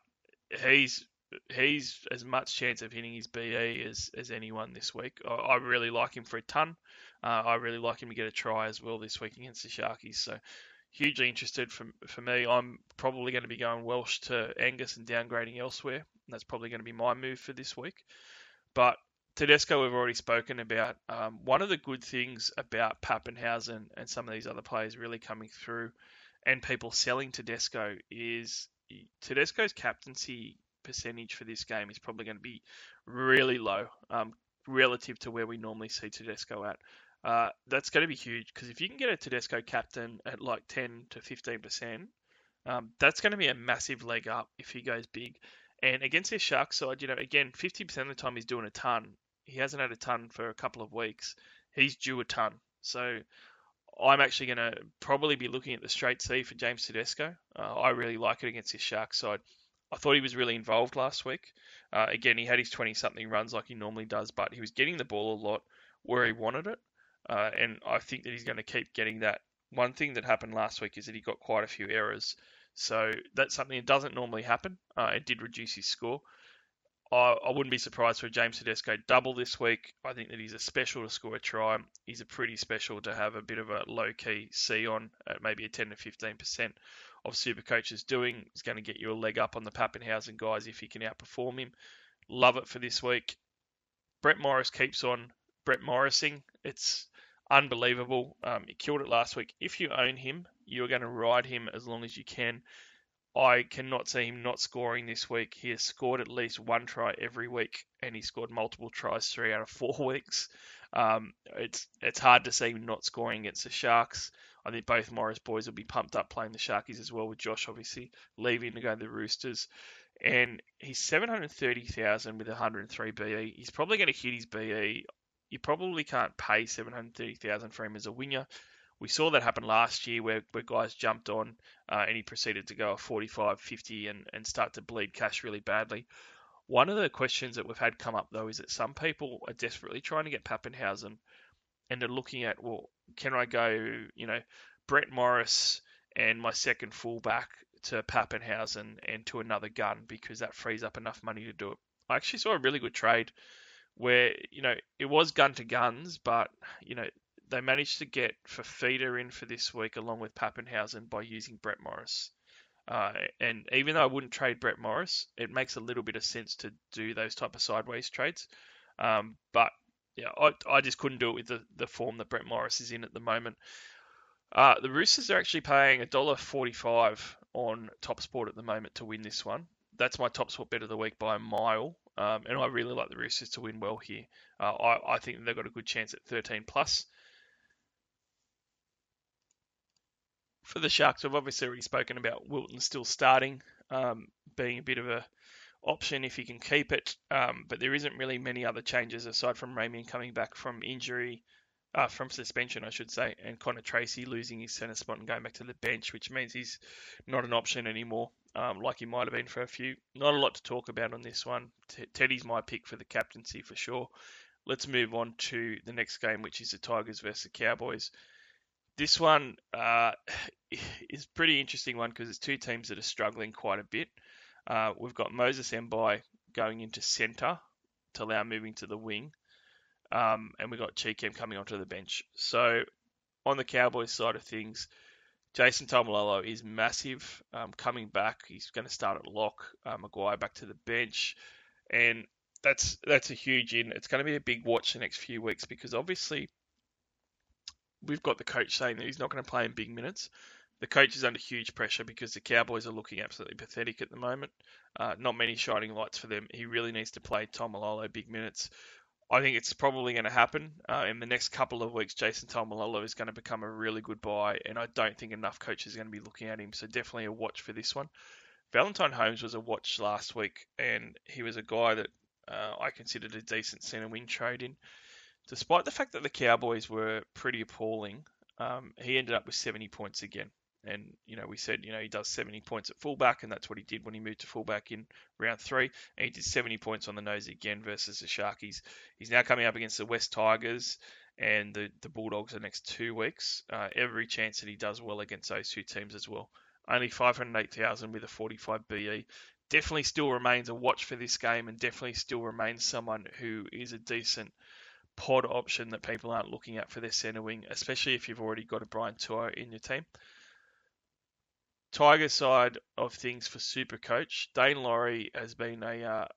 he's he's as much chance of hitting his BE as, as anyone this week. I, I really like him for a ton. Uh, I really like him to get a try as well this week against the Sharkies. So hugely interested for, for me. I'm probably going to be going Welsh to Angus and downgrading elsewhere. That's probably going to be my move for this week. But Tedesco, we've already spoken about. Um, one of the good things about Papenhuyzen and some of these other players really coming through and people selling Tedesco is Tedesco's captaincy percentage for this game is probably going to be really low um, relative to where we normally see Tedesco at. Uh, that's going to be huge because if you can get a Tedesco captain at like 10 to 15 percent, um, that's going to be a massive leg up if he goes big. And against this Shark side, you know, again, 50% of the time he's doing a ton. He hasn't had a ton for a couple of weeks. He's due a ton. So I'm actually going to probably be looking at the straight C for James Tedesco. Uh, I really like it against this Shark side. I thought he was really involved last week. Uh, again, he had his 20 something runs like he normally does, but he was getting the ball a lot where he wanted it. Uh, and I think that he's going to keep getting that. One thing that happened last week is that he got quite a few errors. So that's something that doesn't normally happen. Uh, it did reduce his score. I, I wouldn't be surprised for James Tedesco double this week. I think that he's a special to score a try. He's a pretty special to have a bit of a low key C on at maybe a 10 to 15% of Supercoach is doing is going to get you a leg up on the Papenhuyzen guys if you can outperform him. Love it for this week. Brett Morris keeps on Brett Morrising. It's unbelievable. Um, he killed it last week. If you own him, you're going to ride him as long as you can. I cannot see him not scoring this week. He has scored at least one try every week, and he scored multiple tries three out of four weeks. Um, it's it's hard to see him not scoring against the Sharks. I think both Morris boys will be pumped up playing the Sharkies as well, with Josh obviously leaving to go to the Roosters. And he's 730,000 with 103 BE. He's probably going to hit his BE. You probably can't pay 730,000 for him as a winger. We saw that happen last year where, where guys jumped on uh, and he proceeded to go a 45 50 and, and start to bleed cash really badly. One of the questions that we've had come up though is that some people are desperately trying to get Papenhuyzen and they're looking at, well, can I go, you know, Brett Morris and my second fullback to Papenhuyzen and to another gun because that frees up enough money to do it. I actually saw a really good trade where, you know, it was gun to guns, but, you know, they managed to get Fifita in for this week along with Papenhuyzen by using Brett Morris. Uh, and even though I wouldn't trade Brett Morris, it makes a little bit of sense to do those type of sideways trades. Um, but yeah, I, I just couldn't do it with the, the form that Brett Morris is in at the moment. Uh, the Roosters are actually paying $1.45 on Top Sport at the moment to win this one. That's my Top Sport bet of the week by a mile. Um, and I really like the Roosters to win well here. Uh, I, I think they've got a good chance at 13 plus. For the Sharks, we've obviously already spoken about Wilton still starting, um, being a bit of a option if you can keep it. Um, but there isn't really many other changes aside from Ramien coming back from injury, uh, from suspension, I should say, and Connor Tracey losing his centre spot and going back to the bench, which means he's not an option anymore, um, like he might have been for a few. Not a lot to talk about on this one. T- Teddy's my pick for the captaincy for sure. Let's move on to the next game, which is the Tigers versus the Cowboys. This one uh, is pretty interesting one because it's two teams that are struggling quite a bit. Uh, we've got Moses Mbye going into centre to allow moving to the wing. Um, and we've got Chee-Kam coming onto the bench. So on the Cowboys side of things, Jason Taumalolo is massive. Um, coming back, he's going to start at lock. Uh, McGuire back to the bench, and that's that's a huge in. It's going to be a big watch the next few weeks because obviously we've got the coach saying that he's not going to play in big minutes the coach is under huge pressure because the Cowboys are looking absolutely pathetic at the moment. Uh, not many shining lights for them. He really needs to play Taumalolo big minutes. I think it's probably going to happen uh, in the next couple of weeks. Jason Taumalolo is going to become a really good buy, and I don't think enough coaches are going to be looking at him. So definitely a watch for this one. Valentine Holmes was a watch last week, and he was a guy that uh, I considered a decent centre wing trade in. Despite the fact that the Cowboys were pretty appalling, um, he ended up with 70 points again. And, you know, we said, you know, he does 70 points at fullback, and that's what he did when he moved to fullback in round three. And he did 70 points on the nose again versus the Sharkies. He's now coming up against the West Tigers and the, the Bulldogs the next two weeks. Uh, every chance that he does well against those two teams as well. Only 508,000 with a 45 BE. Definitely still remains a watch for this game, and definitely still remains someone who is a decent pod option that people aren't looking at for their centre wing, especially if you've already got a Brian To'o in your team. Tiger side of things for Super Coach, Daine Laurie has been a uh,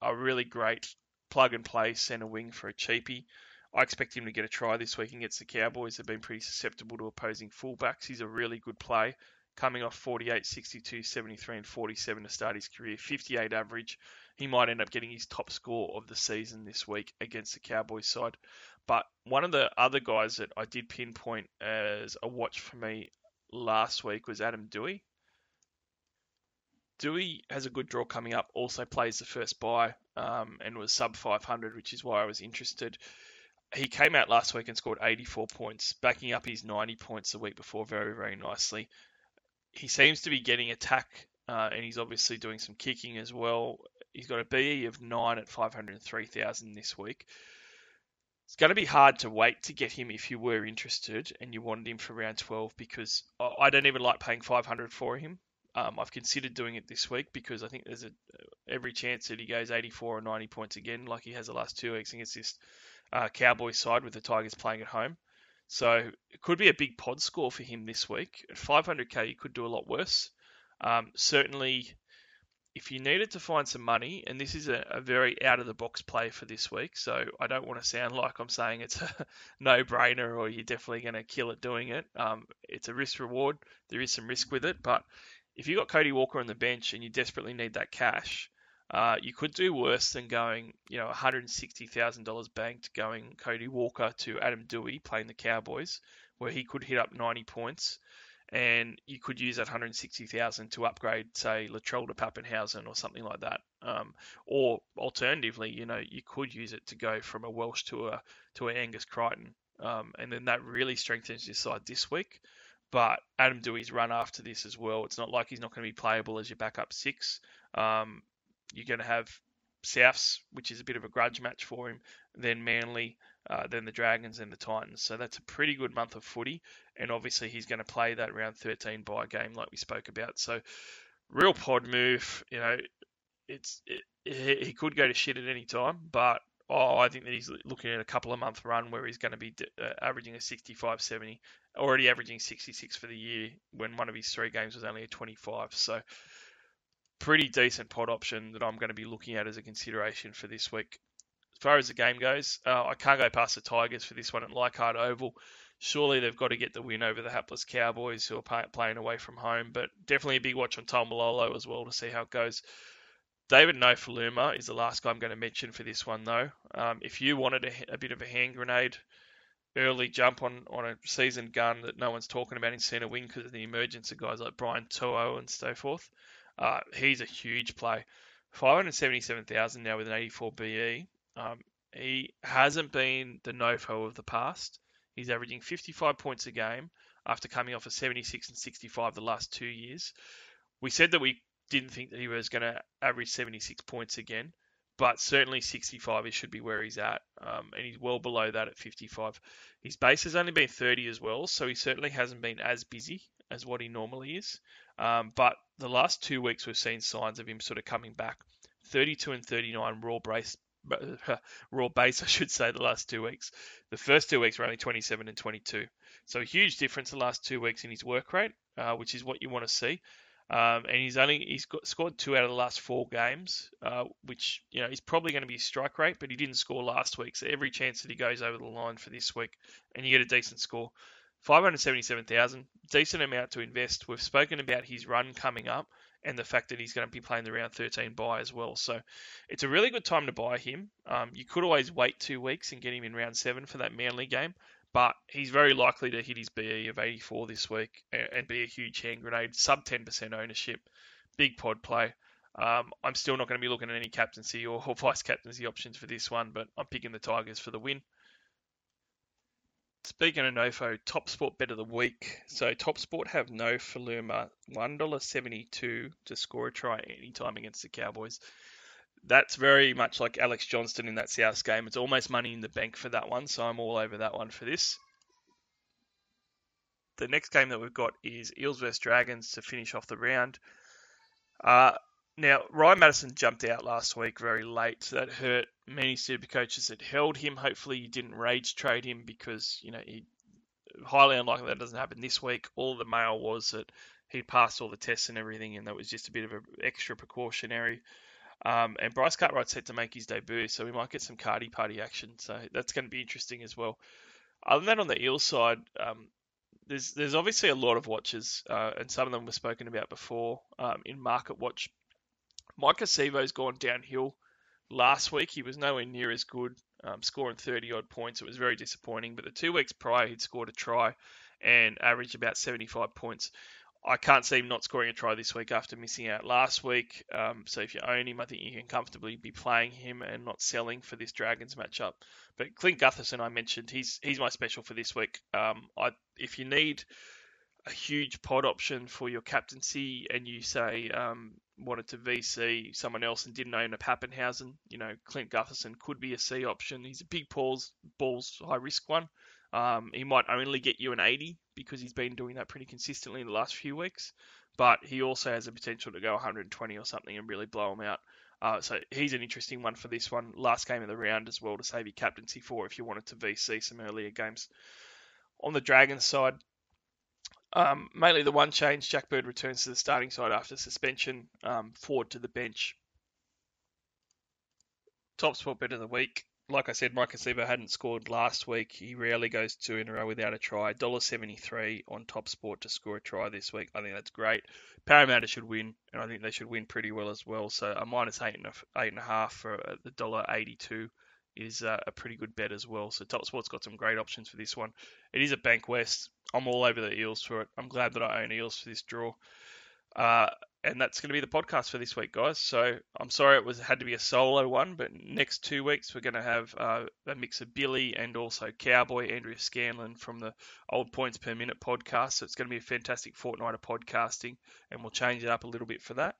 a really great plug and play centre wing for a cheapie. I expect him to get a try this week against the Cowboys. They've been pretty susceptible to opposing fullbacks. He's a really good play, coming off 48, 62, 73, and 47 to start his career. 58 average. He might end up getting his top score of the season this week against the Cowboys side. But one of the other guys that I did pinpoint as a watch for me last week was Adam Doueihi. Doueihi has a good draw coming up, also plays the first bye um, and was sub 500, which is why I was interested. He came out last week and scored 84 points, backing up his 90 points the week before very, very nicely. He seems to be getting attack, uh, and he's obviously doing some kicking as well. He's got a BE of 9 at 503,000 this week. It's going to be hard to wait to get him if you were interested and you wanted him for round 12 because I don't even like paying 500 for him. Um, I've considered doing it this week because I think there's a every chance that he goes 84 or 90 points again, like he has the last two weeks against this uh, Cowboys side with the Tigers playing at home. So it could be a big pod score for him this week. At 500k, you could do a lot worse. Um, certainly, if you needed to find some money, and this is a, a very out of the box play for this week, so I don't want to sound like I'm saying it's a no brainer or you're definitely going to kill it doing it. Um, it's a risk reward. There is some risk with it, but if you got Cody Walker on the bench and you desperately need that cash, uh, you could do worse than going, you know, $160,000 banked going Cody Walker to Adam Doueihi playing the Cowboys, where he could hit up 90 points and you could use that 160,000 to upgrade, say, Latrell to Papenhuyzen or something like that. Um, or alternatively, you know, you could use it to go from a Welsh to a to an Angus Crichton, um, and then that really strengthens your side this week. But Adam Doueihi's run after this as well. It's not like he's not going to be playable as your backup six. Um, you're going to have Souths, which is a bit of a grudge match for him, then Manly, uh, then the Dragons and the Titans. So that's a pretty good month of footy, and obviously he's going to play that round 13 bye game like we spoke about. So real pod move. You know, it's it, he could go to shit at any time, but oh, I think that he's looking at a couple of month run where he's going to be uh, averaging a 65 70, already averaging 66 for the year when one of his three games was only a 25. So pretty decent pod option that I'm going to be looking at as a consideration for this week as far as the game goes, uh, I can't go past the Tigers for this one at Leichhardt Oval. Surely they've got to get the win over the hapless Cowboys who are playing away from home, but definitely a big watch on Taumalolo as well to see how it goes. David Nofoaluma is the last guy I'm going to mention for this one, though. Um, if you wanted a, a, bit of a hand grenade, early jump on, on a seasoned gun that no one's talking about in centre wing because of the emergence of guys like Brian To'o and so forth, uh, he's a huge play. 577,000 now with an 84 BE. Um, he hasn't been the Nofo of the past. He's averaging 55 points a game after coming off a 76 and 65 the last two years. We said that we didn't think that he was going to average 76 points again, but certainly 65 he should be where he's at, um, and he's well below that at 55. His base has only been 30 as well, so he certainly hasn't been as busy as what he normally is. Um, but the last two weeks we've seen signs of him sort of coming back. 32 and 39 raw base raw base, I should say, the last two weeks. The first two weeks were only 27 and 22. So a huge difference the last two weeks in his work rate, uh, which is what you want to see. Um, and he's only he's got, scored two out of the last four games, uh, which you know he's probably going to be strike rate, but he didn't score last week, so every chance that he goes over the line for this week, and you get a decent score. 577,000, decent amount to invest. We've spoken about his run coming up, and the fact that he's going to be playing the round 13 bye as well. So it's a really good time to buy him. Um, you could always wait two weeks and get him in round seven for that Manly game, but he's very likely to hit his BE of 84 this week and, be a huge hand grenade, sub 10% ownership, big pod play. Um, I'm still not going to be looking at any captaincy or vice captaincy options for this one, but I'm picking the Tigers for the win. Speaking of Nofo, Top Sport bet of the week. So Top Sport have Nofoaluma, one dollar seventy two to score a try anytime against the Cowboys. That's very much like Alex Johnston in that South game. It's almost money in the bank for that one, so I'm all over that one for this. The next game that we've got is Eels vs Dragons to finish off the round. Uh, now, Ryan Matterson jumped out last week very late. That hurt many super coaches that held him. Hopefully, you didn't rage trade him because, you know, he highly unlikely that doesn't happen this week. All the mail was that he passed all the tests and everything, and that was just a bit of an extra precautionary. Um, and Bryce Cartwright's set to make his debut, so we might get some cardi party action. So that's going to be interesting as well. Other than that, on the Eel side, um, there's there's obviously a lot of watches, uh, and some of them were spoken about before um, in Market Watch Maika Sivo's gone downhill. Last week he was nowhere near as good, um, scoring 30 odd points. It was very disappointing. But the two weeks prior he'd scored a try and averaged about 75 points. I can't see him not scoring a try this week after missing out last week. Um, so if you own him, I think you can comfortably be playing him and not selling for this Dragons matchup. But Clint Gutherson, I mentioned, he's he's my special for this week. Um, I, if you need a huge pod option for your captaincy and you say um, wanted to VC someone else and didn't own a Papenhuyzen, you know, Clint Gutherson could be a C option. He's a big balls, balls high risk one. Um, he might only get you an 80 because he's been doing that pretty consistently in the last few weeks, but he also has the potential to go 120 or something and really blow him out. Uh, so he's an interesting one for this one. Last game of the round as well to save your captaincy for if you wanted to VC some earlier games. On the Dragons side, um, mainly the one change, Jack Bird returns to the starting side after suspension, um, forward to the bench. Top Sport bet of the week. Like I said, Maika Sivo hadn't scored last week. He rarely goes two in a row without a try. $1.73 on Top Sport to score a try this week. I think that's great. Parramatta should win, and I think they should win pretty well as well. So a minus eight and a, eight and a half for the dollar eighty-two is uh, a pretty good bet as well. So Top Sport's got some great options for this one. It is a Bankwest. I'm all over the Eels for it. I'm glad that I own Eels for this draw. Uh, and that's going to be the podcast for this week, guys. So I'm sorry it was had to be a solo one, but next two weeks we're going to have uh, a mix of Billy and also Cowboy Andrea Scanlon from the Old Points Per Minute podcast. So it's going to be a fantastic fortnight of podcasting, and we'll change it up a little bit for that.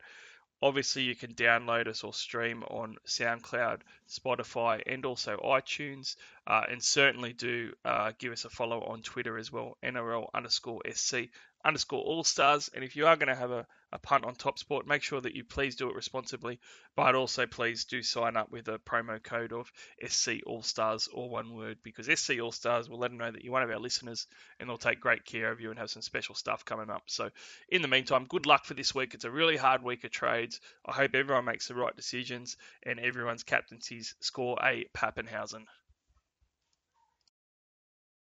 Obviously, you can download us or stream on SoundCloud, Spotify, and also iTunes. Uh, and certainly do uh, give us a follow on Twitter as well, NRL underscore SC underscore All Stars. And if you are going to have a, a punt on Top Sport, make sure that you please do it responsibly, but also please do sign up with a promo code of SC All Stars, or one word, because SC All Stars will let them know that you're one of our listeners and they'll take great care of you and have some special stuff coming up. So, in the meantime, good luck for this week. It's a really hard week of trades. I hope everyone makes the right decisions and everyone's captaincies score a Papenhuyzen.